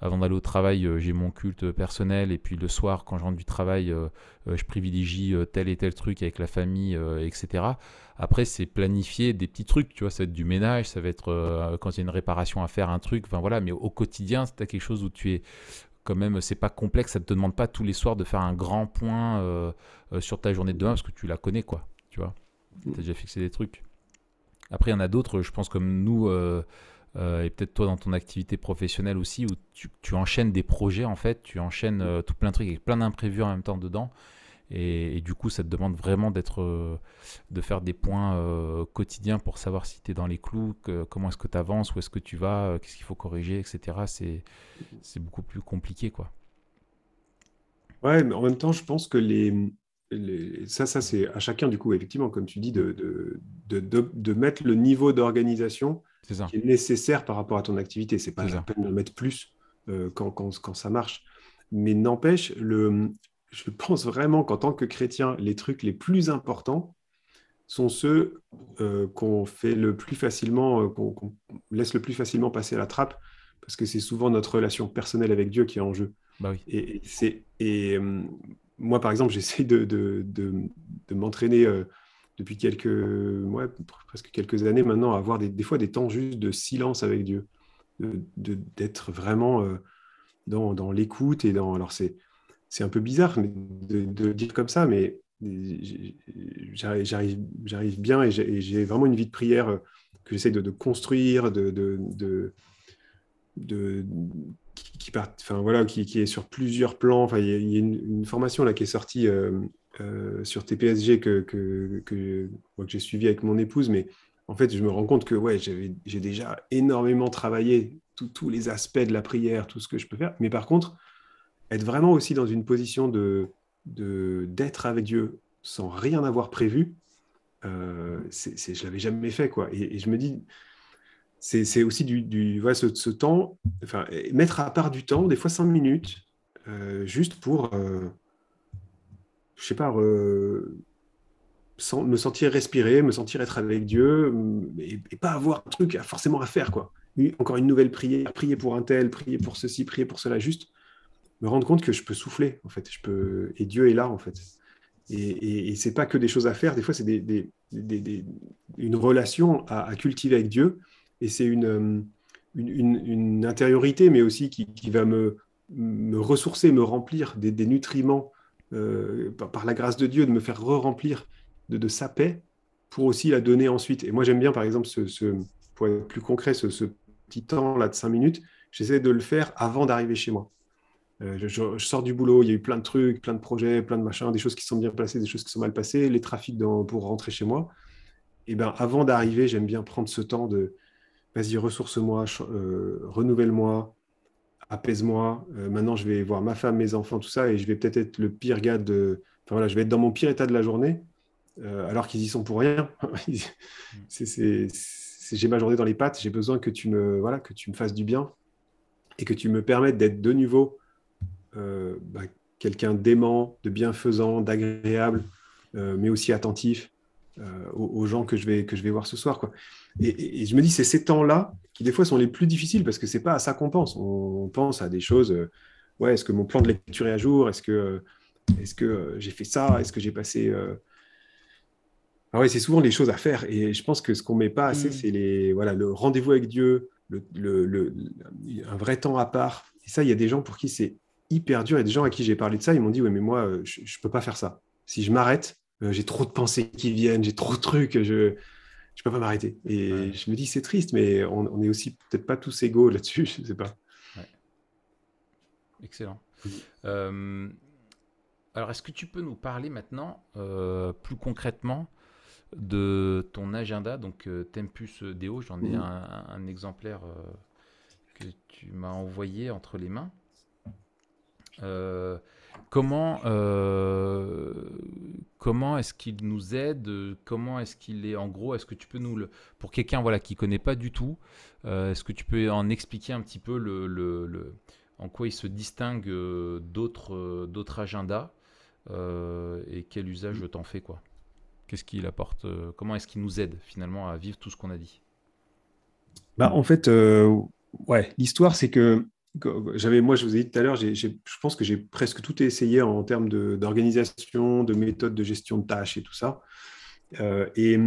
avant d'aller au travail, j'ai mon culte personnel, et puis le soir, quand je rentre du travail, je privilégie tel et tel truc avec la famille, etc. Après, c'est planifier des petits trucs, tu vois, ça va être du ménage, ça va être quand il y a une réparation à faire, un truc, enfin voilà, mais au quotidien, c'est quelque chose où tu es quand même, c'est pas complexe, ça te demande pas tous les soirs de faire un grand point sur ta journée de demain parce que tu la connais, quoi, tu vois. Tu as déjà fixé des trucs. Après, il y en a d'autres, je pense, comme nous, euh, euh, et peut-être toi dans ton activité professionnelle aussi, où tu, enchaînes des projets, en fait, tu enchaînes euh, tout plein de trucs avec plein d'imprévus en même temps dedans. Et, du coup, ça te demande vraiment d'être, de faire des points quotidiens pour savoir si tu es dans les clous, comment est-ce que tu avances, où est-ce que tu vas, qu'est-ce qu'il faut corriger, etc. C'est, c'est beaucoup plus compliqué, quoi. Ouais, mais en même temps, je pense que les, ça, ça c'est à chacun, du coup, effectivement, comme tu dis, de, de, de, mettre le niveau d'organisation qui est nécessaire par rapport à ton activité. C'est pas la peine de mettre plus euh, quand, quand, quand, ça marche. Mais n'empêche, le, je pense vraiment qu'en tant que chrétien, les trucs les plus importants sont ceux euh, qu'on fait le plus facilement, euh, qu'on laisse le plus facilement passer à la trappe, parce que c'est souvent notre relation personnelle avec Dieu qui est en jeu. Bah oui. Et, c'est et moi, par exemple, j'essaie de, m'entraîner euh, depuis quelques, ouais, presque quelques années maintenant à avoir des, fois des temps juste de silence avec Dieu, d'être vraiment euh, dans, l'écoute et dans. Alors, c'est, un peu bizarre de, dire comme ça, mais j'arrive, bien et j'ai, vraiment une vie de prière que j'essaie de, construire, de, qui, enfin, voilà, qui, est sur plusieurs plans. Enfin, il y a, une, formation là qui est sortie euh, euh, sur TPSG que, que, que, j'ai suivi avec mon épouse, mais en fait, je me rends compte que ouais, j'ai déjà énormément travaillé tous les aspects de la prière, tout ce que je peux faire. Mais par contre, être vraiment aussi dans une position de d'être avec Dieu sans rien avoir prévu, euh, c'est, je l'avais jamais fait quoi. et, je me dis, c'est aussi du, du ce, temps, enfin, mettre à part du temps, des fois cinq minutes, euh, juste pour, euh, je sais pas, me sentir respirer, me sentir être avec Dieu, et, pas avoir un truc forcément à faire, quoi. Encore une nouvelle prière, prier pour un tel, prier pour ceci, prier pour cela, juste me rendre compte que je peux souffler, en fait, je peux, et Dieu est là, en fait. Et, et, c'est pas que des choses à faire, des fois c'est des, une relation à, cultiver avec Dieu et c'est euh, une, une, intériorité, mais aussi qui, va me, ressourcer, me remplir des, nutriments euh, par, la grâce de Dieu, de me faire re-remplir de, sa paix pour aussi la donner ensuite. Et moi, j'aime bien, par exemple, ce, pour être plus concret, ce, petit temps-là de cinq minutes, j'essaie de le faire avant d'arriver chez moi. Euh, je, sors du boulot, il y a eu plein de trucs, plein de projets, plein de machins, des choses qui sont bien passées, des choses qui sont mal passées, les trafics pour rentrer chez moi. Et ben avant d'arriver, j'aime bien prendre ce temps de, vas-y, ressource-moi, euh, renouvelle-moi, apaise-moi. Euh, maintenant, je vais voir ma femme, mes enfants, tout ça, et je vais peut-être être le pire gars de. Enfin voilà, je vais être dans mon pire état de la journée, alors qu'ils y sont pour rien. j'ai ma journée dans les pattes. J'ai besoin que tu me voilà, que tu me fasses du bien et que tu me permettes d'être de nouveau bah, quelqu'un d'aimant, de bienfaisant, d'agréable, mais aussi attentif. aux, aux, gens que je vais que je vais voir ce soir quoi. Et, je me dis, c'est ces temps-là qui, des fois, sont les plus difficiles parce que c'est pas à ça qu'on pense. On, pense à des choses. Euh, ouais, est-ce que mon plan de lecture est à jour? Est-ce que, est que euh, j'ai fait ça? Est-ce que j'ai passé. ah ouais, c'est souvent les choses à faire. Et je pense que ce qu'on met pas assez, mm. c'est les voilà le rendez-vous avec Dieu, le, le, un vrai temps à part. Et ça, il y a des gens pour qui c'est hyper dur. A des gens à qui j'ai parlé de ça, ils m'ont dit ouais, mais moi, euh, je, ne peux pas faire ça. Si je m'arrête, euh, j'ai trop de pensées qui viennent, j'ai trop de trucs, je je peux pas m'arrêter. Et je me dis c'est triste, mais on, on est aussi peut-être pas tous égaux là-dessus. Je sais pas. Excellent. Euh, alors, est-ce que tu peux nous parler maintenant plus concrètement de ton agenda, donc Tempus Deo, j'en ai mhm. un, exemplaire que tu m'as envoyé entre les mains. Euh, comment comment est-ce qu'il nous aide Comment est-ce qu'il est en gros Est-ce que tu peux nous le pour quelqu'un voilà qui connaît pas du tout Est-ce que tu peux en expliquer un petit peu le, le, en quoi il se distingue d'autres d'autres agendas et quel usage mhm. t'en fais quoi? Qu'est-ce qu'il apporte euh, Comment est-ce qu'il nous aide finalement à vivre tout ce qu'on a dit? Bah, En fait, euh, ouais, l'histoire, c'est que moi, je vous ai dit tout à l'heure, je pense que j'ai presque tout essayé en termes d'organisation, de, méthode de gestion de tâches et tout ça. Euh, et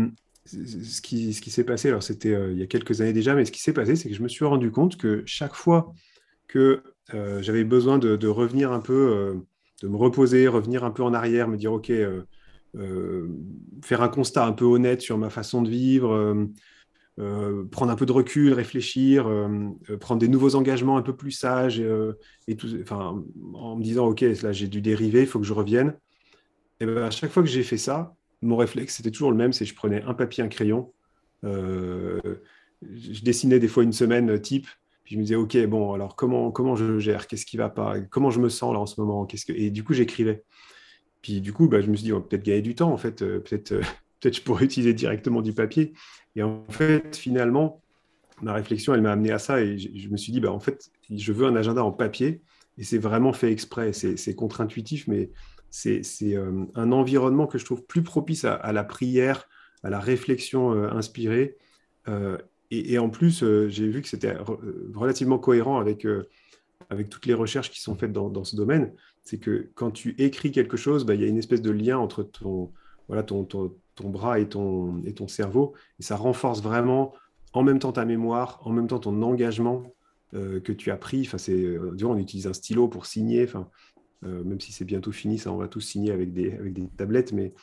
ce qui, ce qui s'est passé, alors c'était il y a quelques années déjà, mais ce qui s'est passé, c'est que je me suis rendu compte que chaque fois que j'avais besoin de, revenir un peu, de me reposer, revenir un peu en arrière, me dire, OK, euh, faire un constat un peu honnête sur ma façon de vivre, euh, euh, prendre un peu de recul, réfléchir, prendre des nouveaux engagements un peu plus sages, en me disant, OK, là j'ai dû dériver, il faut que je revienne. Et ben, à chaque fois que j'ai fait ça, mon réflexe, c'était toujours le même, c'est je prenais un papier, un crayon, je dessinais des fois une semaine type, puis je me disais, OK, bon, alors comment, comment je gère Qu'est-ce qui va pas Comment je me sens là en ce moment que... Et du coup, j'écrivais. Puis du coup, bah, je me suis dit, on va peut-être gagner du temps, en fait, euh, peut-être euh, peut je pourrais utiliser directement du papier. Et en fait, finalement, ma réflexion, elle m'a amené à ça et je, me suis dit, bah, en fait, je veux un agenda en papier et c'est vraiment fait exprès. C'est contre-intuitif, mais c'est euh, un environnement que je trouve plus propice à, la prière, à la réflexion inspirée. Et, en plus, j'ai vu que c'était relativement cohérent avec, avec toutes les recherches qui sont faites dans, ce domaine c'est que quand tu écris quelque chose, bah, il y a une espèce de lien entre ton, voilà, ton, bras et ton, et ton cerveau, et ça renforce vraiment en même temps ta mémoire, en même temps ton engagement euh, que tu as pris. Enfin, c'est, euh, on utilise un stylo pour signer, enfin, euh, même si c'est bientôt fini, ça, on va tous signer avec des, avec des tablettes, mais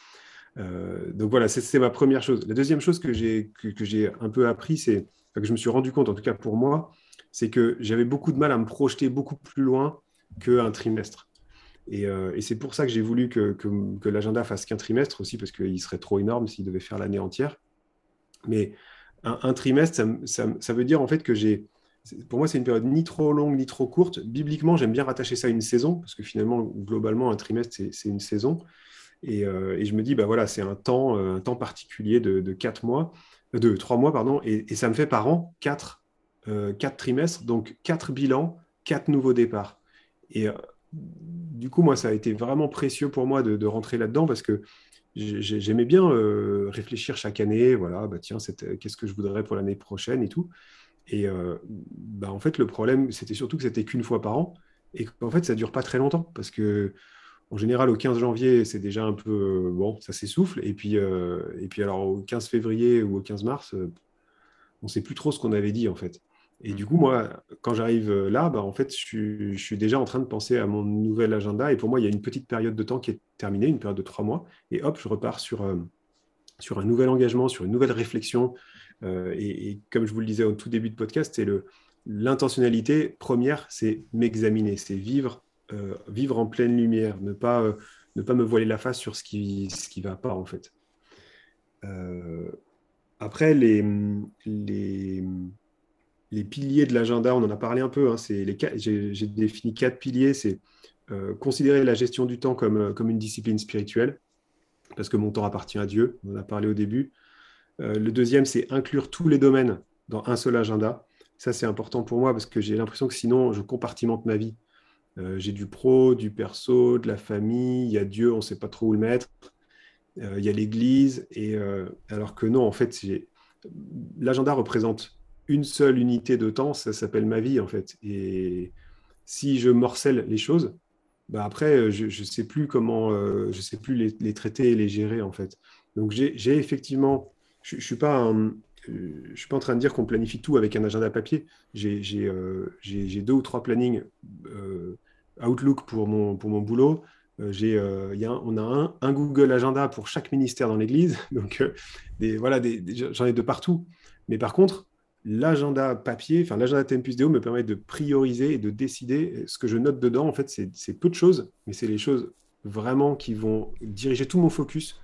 donc voilà, c'est, ma première chose. La deuxième chose que j'ai, j'ai un peu appris, c'est que je me suis rendu compte, en tout cas pour moi, c'est que j'avais beaucoup de mal à me projeter beaucoup plus loin qu'un trimestre. Euh, et, c'est pour ça que j'ai voulu que, l'agenda fasse qu'un trimestre aussi, parce qu'il serait trop énorme s'il devait faire l'année entière. Mais un, trimestre, ça, veut dire en fait que j'ai. Pour moi, c'est une période ni trop longue ni trop courte. Bibliquement, j'aime bien rattacher ça à une saison, parce que finalement, globalement, un trimestre, c'est une saison. Euh, et, je me dis, bah voilà, c'est un temps, un temps particulier de, quatre mois, de trois mois, pardon, et, ça me fait par an quatre, euh, quatre trimestres, donc quatre bilans, quatre nouveaux départs. Et du coup, moi, ça a été vraiment précieux pour moi de, rentrer là-dedans parce que j'aimais bien euh, réfléchir chaque année. Voilà, bah tiens, qu'est-ce que je voudrais pour l'année prochaine et tout. Et euh, bah, en fait, le problème, c'était surtout que c'était qu'une fois par an et qu'en fait, ça dure pas très longtemps parce que en général, au 15 janvier, c'est déjà un peu euh, bon, ça s'essouffle. Et puis, et puis alors au 15 février ou au 15 mars, on ne sait plus trop ce qu'on avait dit en fait. Et du coup, moi, quand j'arrive euh, là, bah, en fait, je suis, déjà en train de penser à mon nouvel agenda. Et pour moi, il y a une petite période de temps qui est terminée, une période de trois mois. Et hop, je repars sur, euh, sur un nouvel engagement, sur une nouvelle réflexion. Euh, et, comme je vous le disais au tout début de podcast, c'est l'intentionnalité première, c'est m'examiner, c'est vivre, vivre en pleine lumière, ne pas, ne pas me voiler la face sur ce qui ne ce qui va pas, en fait. après, les, les les piliers de l'agenda, on en a parlé un peu. Hein, j'ai, défini quatre piliers. C'est euh, considérer la gestion du temps comme, euh, comme une discipline spirituelle, parce que mon temps appartient à Dieu. On en a parlé au début. Euh, le deuxième, c'est inclure tous les domaines dans un seul agenda. Ça, c'est important pour moi parce que j'ai l'impression que sinon, je compartimente ma vie. j'ai du pro, du perso, de la famille, il y a Dieu, on ne sait pas trop où le mettre. il y a l'Église, et alors que non, en fait, l'agenda représente une seule unité de temps, ça s'appelle ma vie en fait. Et si je morcelle les choses, bah après, je ne sais plus comment, euh, je sais plus les, traiter et les gérer en fait. Donc j'ai effectivement, je ne suis pas je suis pas en train de dire qu'on planifie tout avec un agenda papier. J'ai deux ou trois plannings Outlook pour mon, pour mon boulot. j'ai, a on a un, Google Agenda pour chaque ministère dans l'Église. Donc, des, voilà, j'en ai de partout. Mais par contre, l'agenda papier, enfin l'agenda TMPUSDO me permet de prioriser et de décider. Ce que je note dedans, en fait, c'est peu de choses, mais c'est les choses vraiment qui vont diriger tout mon focus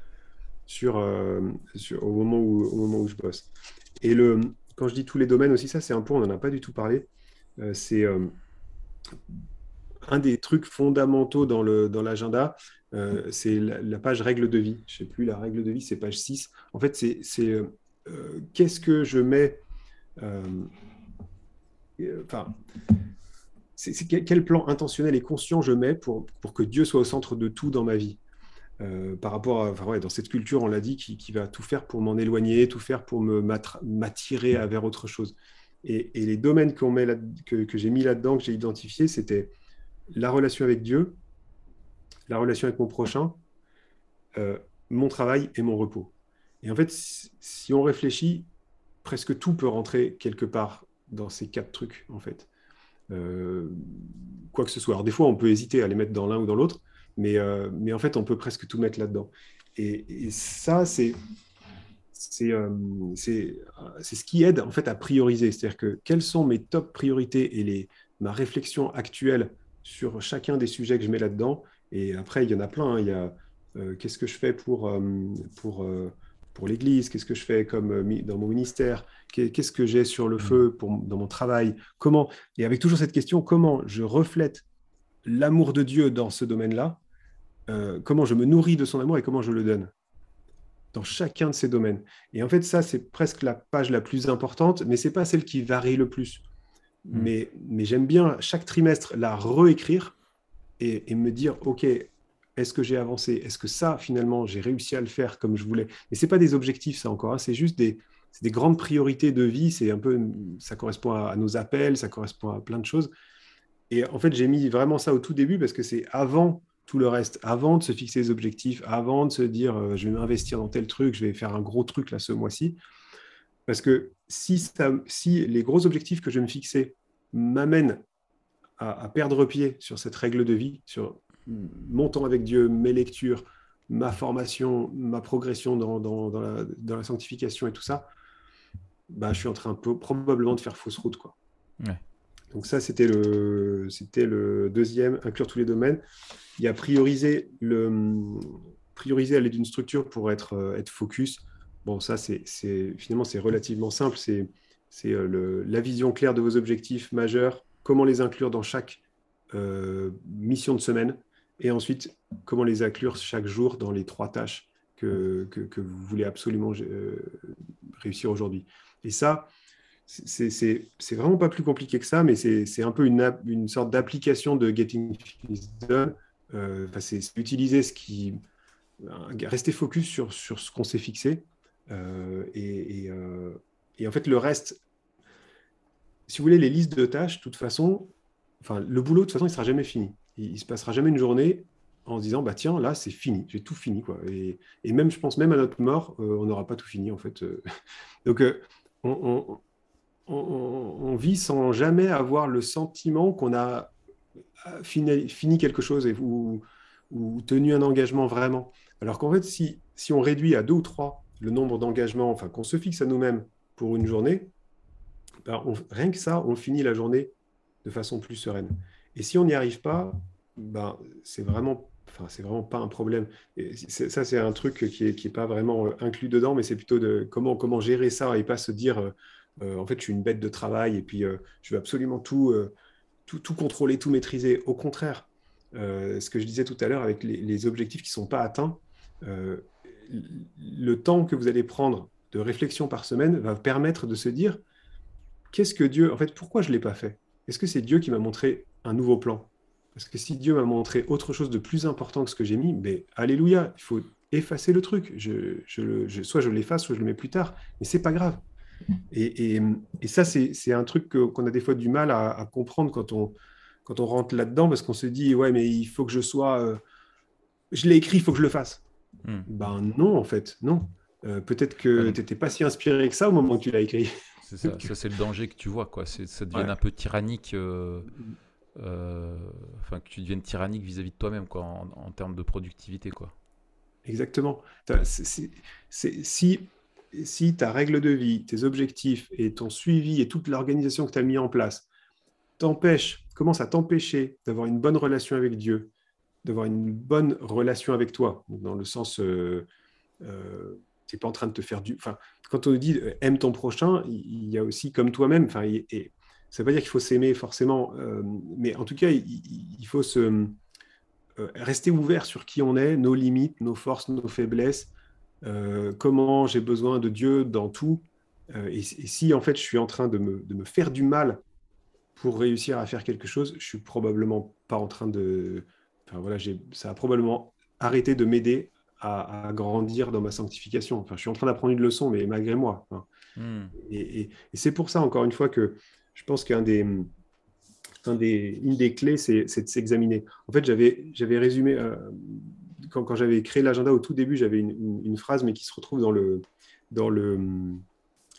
euh, sur au, moment où, au moment où je bosse. Et le, quand je dis tous les domaines aussi, ça c'est un point, on n'en a pas du tout parlé. Euh, c'est euh, un des trucs fondamentaux dans l'agenda, dans c'est la, page règle de vie. Je ne sais plus, la règle de vie, c'est page 6. En fait, c'est qu'est-ce que je mets enfin, c'est quel plan intentionnel et conscient je mets pour, pour que Dieu soit au centre de tout dans ma vie. Euh, par rapport à, enfin, ouais, dans cette culture, on l'a dit, qui, qui, va tout faire pour m'en éloigner, tout faire pour m'attirer vers autre chose. Et, les domaines que, j'ai mis là-dedans, que j'ai identifié, c'était la relation avec Dieu, la relation avec mon prochain, euh, mon travail et mon repos. Et en fait, si on réfléchit, presque tout peut rentrer quelque part dans ces quatre trucs, en fait. Euh, quoi que ce soit. Alors, des fois, on peut hésiter à les mettre dans l'un ou dans l'autre, mais, euh, mais en fait, on peut presque tout mettre là-dedans. Et, ça, c'est euh, c'est ce qui aide en fait à prioriser. C'est-à-dire que quelles sont mes top priorités et les, ma réflexion actuelle sur chacun des sujets que je mets là-dedans. Et après, il y en a plein. Hein. Il y a qu'est-ce que je fais pour, pour pour l'Église, qu'est-ce que je fais comme euh, dans mon ministère, qu'est-ce que j'ai sur le mm. feu pour, dans mon travail, comment, et avec toujours cette question, comment je reflète l'amour de Dieu dans ce domaine-là, euh, comment je me nourris de son amour et comment je le donne dans chacun de ces domaines. Et en fait, ça, c'est presque la page la plus importante, mais c'est pas celle qui varie le plus. Mm. Mais, mais j'aime bien chaque trimestre la réécrire et, et, me dire, OK, est-ce que j'ai avancé? Est-ce que ça, finalement, j'ai réussi à le faire comme je voulais? Mais ce pas des objectifs, ça encore. Hein. C'est juste des, des, grandes priorités de vie. C'est un peu, ça correspond à, nos appels, ça correspond à plein de choses. Et en fait, j'ai mis vraiment ça au tout début parce que c'est avant tout le reste, avant de se fixer des objectifs, avant de se dire euh, je vais m'investir dans tel truc, je vais faire un gros truc là ce mois-ci. Parce que si les gros objectifs que je vais me fixer m'amènent à, à, perdre pied sur cette règle de vie, sur mon temps avec Dieu, mes lectures, ma formation, ma progression dans, la, sanctification et tout ça, bah, je suis en train peu, probablement de faire fausse route. Quoi. Donc ça, c'était le, c'était le deuxième, inclure tous les domaines. Il y a prioriser, le, prioriser aller d'une structure pour être, être focus. Bon, ça, c'est, finalement, c'est relativement simple. C'est, c'est euh, la vision claire de vos objectifs majeurs, comment les inclure dans chaque euh, mission de semaine, et ensuite, comment les inclure chaque jour dans les trois tâches que, vous voulez absolument euh, réussir aujourd'hui? Et ça, c'est vraiment pas plus compliqué que ça, mais c'est un peu une, sorte d'application de Getting Things Done. Euh, c'est utiliser ce qui. Rester focus sur, ce qu'on s'est fixé. Euh, et, en fait, le reste, si vous voulez, les listes de tâches, de toute façon, enfin, le boulot, de toute façon, il ne sera jamais fini il, ne se passera jamais une journée en se disant bah tiens là c'est fini. J'ai tout fini quoi. Et, même je pense même à notre mort euh, on n'aura pas tout fini en fait euh. donc euh, on, vit sans jamais avoir le sentiment qu'on a fini, quelque chose ou, tenu un engagement vraiment. Alors qu'en fait si, si on réduit à deux ou trois le nombre d'engagements enfin qu'on se fixe à nous-mêmes pour une journée ben, rien que ça on finit la journée de façon plus sereine et si on n'y arrive pas, ben, c'est vraiment, enfin, c'est vraiment pas un problème. Ça, c'est un truc qui n'est qui est pas vraiment euh, inclus dedans, mais c'est plutôt de comment, comment gérer ça et pas se dire, euh, euh, en fait, je suis une bête de travail et puis je veux absolument tout, tout, contrôler, tout maîtriser. Au contraire, ce que je disais tout à l'heure avec les, objectifs qui ne sont pas atteints, le temps que vous allez prendre de réflexion par semaine va permettre de se dire, qu'est-ce que Dieu, en fait, pourquoi je ne l'ai pas fait? Est-ce que c'est Dieu qui m'a montré un nouveau plan. Parce que si Dieu m'a montré autre chose de plus important que ce que j'ai mis, ben, alléluia, il faut effacer le truc. Je, soit je l'efface, soit je le mets plus tard. Mais c'est pas grave. Et, ça, c'est un truc qu'on a des fois du mal à, comprendre quand on, quand on rentre là-dedans, parce qu'on se dit, ouais, mais il faut que je sois... Euh, je l'ai écrit, il faut que je le fasse. Hmm. Ben non, en fait, non. Peut-être que tu n'étais pas si inspiré que ça au moment où tu l'as écrit. C'est ça, ça c'est le danger que tu vois, quoi. Ça devient un peu tyrannique. Enfin, que tu deviennes tyrannique vis-à-vis de toi-même, quoi, en, termes de productivité, quoi. Exactement. si, si ta règle de vie, tes objectifs et ton suivi et toute l'organisation que tu as mis en place t'empêche, commence à t'empêcher d'avoir une bonne relation avec Dieu, d'avoir une bonne relation avec toi, dans le sens, euh, euh, tu n'es pas en train de te faire du... Enfin, quand on dit euh, aime ton prochain, il y a aussi comme toi-même, et, ça ne veut pas dire qu'il faut s'aimer forcément, mais en tout cas, il, faut se, rester ouvert sur qui on est, nos limites, nos forces, nos faiblesses, comment j'ai besoin de Dieu dans tout. Et, si en fait je suis en train de me, de me faire du mal pour réussir à faire quelque chose, je suis probablement pas en train de. Enfin voilà, ça a probablement arrêté de m'aider à, grandir dans ma sanctification. Enfin, je suis en train d'apprendre une leçon, mais malgré moi. Hmm. Et, c'est pour ça, encore une fois, que je pense qu'un des, un des, une des clés, c'est, de s'examiner. En fait, j'avais, résumé, euh, quand, j'avais créé l'agenda au tout début, j'avais une, phrase, mais qui se retrouve dans le, dans le,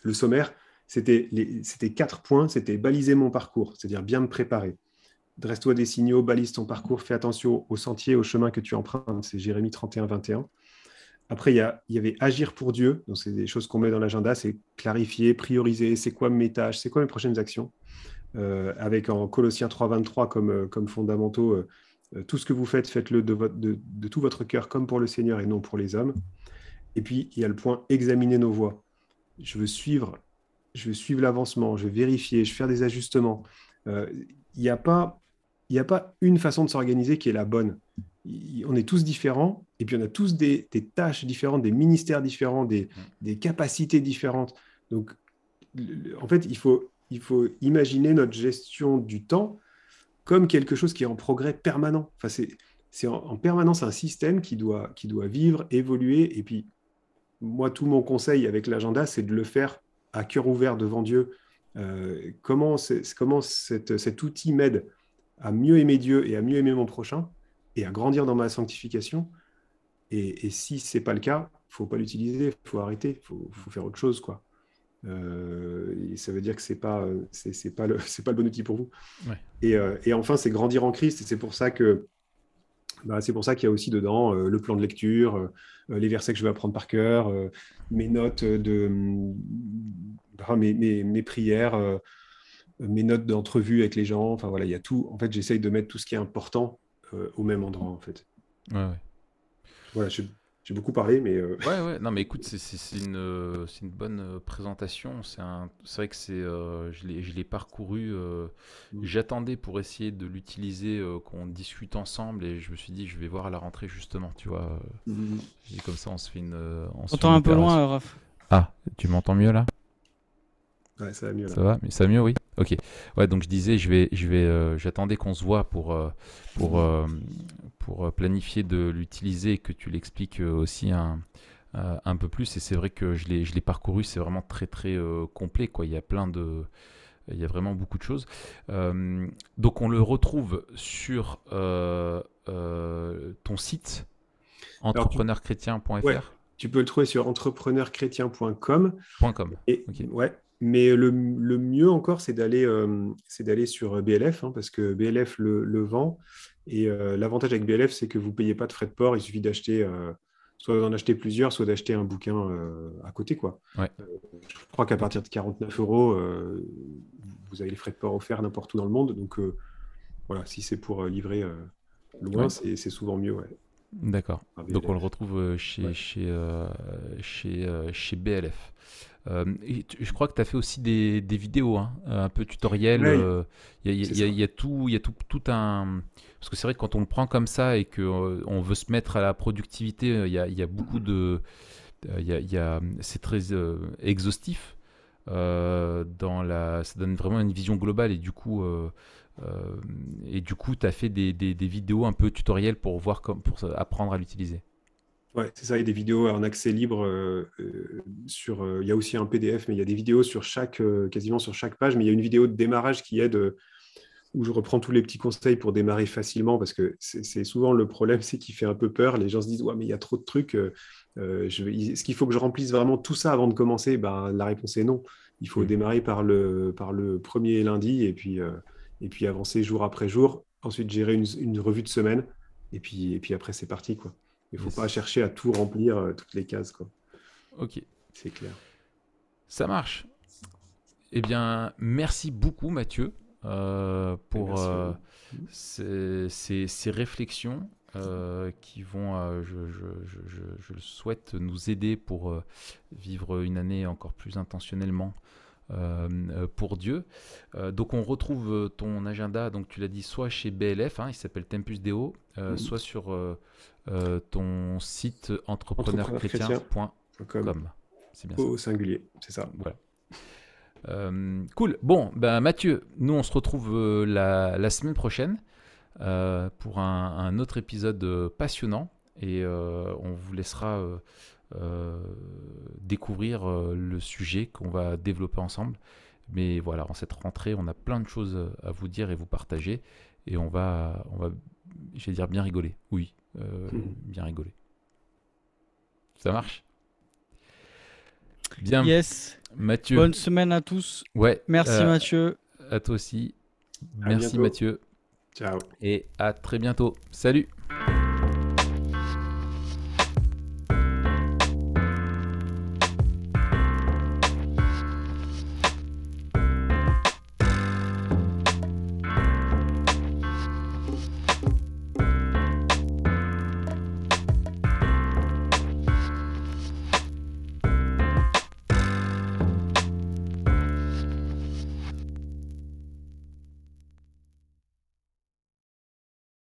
le sommaire c'était quatre points, c'était baliser mon parcours, c'est-à-dire bien me préparer. Dresse-toi des signaux, balise ton parcours, fais attention au sentier, au chemin que tu empruntes, c'est Jérémie 31, 21. Après, il y, avait agir pour Dieu, donc c'est des choses qu'on met dans l'agenda, c'est clarifier, prioriser, c'est quoi mes tâches, c'est quoi mes prochaines actions? Euh, avec en Colossiens 3, 23 comme, euh, comme fondamentaux, euh, tout ce que vous faites, faites-le de, tout votre cœur comme pour le Seigneur et non pour les hommes. Et puis, il y a le point examiner nos voies. Je veux suivre je vais suivre l'avancement, je vais vérifier, je vais faire des ajustements. Il n'y a, pas, a pas une façon de s'organiser qui est la bonne. on est tous différents, et puis on a tous des, tâches différentes, des ministères différents, des, capacités différentes. Donc, en fait, il faut, il faut imaginer notre gestion du temps comme quelque chose qui est en progrès permanent. Enfin, c'est en, en, permanence un système qui doit, qui doit vivre, évoluer. Et puis, moi, tout mon conseil avec l'agenda, c'est de le faire à cœur ouvert devant Dieu, euh, comment, comment cet outil m'aide à mieux aimer Dieu et à mieux aimer mon prochain et à grandir dans ma sanctification? Et, si ce n'est pas le cas, il ne faut pas l'utiliser, il faut arrêter, il faut, faire autre chose. quoi. Euh, et ça veut dire que ce n'est pas, c'est, pas, le, pas le bon outil pour vous. Et, euh, et, enfin, c'est grandir en Christ. Et c'est pour ça que bah, c'est pour ça qu'il y a aussi dedans le plan de lecture, les versets que je vais apprendre par cœur, mes notes de mes, mes, prières, euh, mes notes d'entrevue avec les gens. Enfin voilà, il y a tout. En fait, j'essaye de mettre tout ce qui est important euh, au même endroit en fait. Ouais, Voilà, j'ai beaucoup parlé, mais. Euh, ouais, ouais, non, mais écoute, c'est une, une, bonne présentation. C'est vrai que c'est, je l'ai parcouru. Mm. J'attendais pour essayer de l'utiliser, qu'on discute ensemble, et je me suis dit, je vais voir à la rentrée justement, tu vois. Mm. Comme ça, on se fait une. On entend un peu loin, Raph. Ah, tu m'entends mieux là? Ça va mieux. Ça va, mais ça va mieux, oui. Ok. Ouais, donc je disais, je vais, je vais, euh, j'attendais qu'on se voit pour, euh, pour, euh, pour planifier de l'utiliser que tu l'expliques aussi un, un peu plus. Et c'est vrai que je l'ai, je l'ai parcouru, c'est vraiment très très complet, quoi. Il y a plein de, il y a vraiment beaucoup de choses. donc on le retrouve sur ton site entrepreneurchrétien.fr. tu peux le trouver sur entrepreneurchrétien.com. .com. Et, ouais, mais le, mieux encore, c'est d'aller euh, d'aller sur BLF, hein, parce que BLF le, vend. Et euh, l'avantage avec BLF, c'est que vous ne payez pas de frais de port. Il suffit d'acheter, euh, soit d'en acheter plusieurs, soit d'acheter un bouquin à côté. Quoi. je crois qu'à partir de 49 euros, vous avez les frais de port offerts n'importe où dans le monde. Donc voilà, si c'est pour livrer loin, c'est souvent mieux. D'accord. Donc on le retrouve chez, chez, chez, chez BLF. Euh, je crois que tu as fait aussi des, vidéos, hein, un peu tutoriels. Il y, a tout, il y a tout, tout un. Parce que c'est vrai que quand on le prend comme ça et qu'on euh, on veut se mettre à la productivité, il y a, beaucoup de. Y a, c'est très exhaustif. dans la, ça donne vraiment une vision globale et du coup, et du coup, tu as fait des, des, des, vidéos un peu tutoriels pour voir comme, pour apprendre à l'utiliser. Ouais, c'est ça, il y a des vidéos en accès libre euh, euh, sur. Euh, il y a aussi un PDF, mais il y a des vidéos sur chaque, quasiment sur chaque page. Mais il y a une vidéo de démarrage qui aide où je reprends tous les petits conseils pour démarrer facilement, parce que c'est souvent le problème, c'est qu'il fait un peu peur. Les gens se disent, ouais, mais il y a trop de trucs. Est-ce qu'il faut que je remplisse vraiment tout ça avant de commencer? Ben, La réponse est non. Il faut mm. démarrer par le, par le premier lundi et puis, et puis avancer jour après jour. Ensuite, gérer une, revue de semaine. Et puis, et puis après, c'est parti. Quoi. Il ne faut pas chercher à tout remplir, toutes les cases. Quoi. Ok. C'est clair. Ça marche. Eh bien, merci beaucoup, Mathieu, euh, pour euh, ces, réflexions euh, qui vont, je, le souhaite, nous aider pour vivre une année encore plus intentionnellement pour Dieu. donc on retrouve ton agenda, donc tu l'as dit, soit chez BLF, hein, il s'appelle Tempus Deo, mm-hmm. soit sur ton site entrepreneurchrétien.com. C'est bien Au singulier, c'est ça. Voilà. Euh, cool. Bon, ben Mathieu, nous on se retrouve euh, la, semaine prochaine euh, pour un, autre épisode passionnant et on vous laissera découvrir le sujet qu'on va développer ensemble. Mais voilà, en cette rentrée, on a plein de choses à vous dire et vous partager et on va, on va, je vais dire bien rigoler. Oui, mmh. bien rigoler. Ça marche? Bien. Yes. Mathieu. Bonne semaine à tous. Ouais. Merci euh, Mathieu. À toi aussi. Merci Mathieu. Ciao. Et à très bientôt. Salut.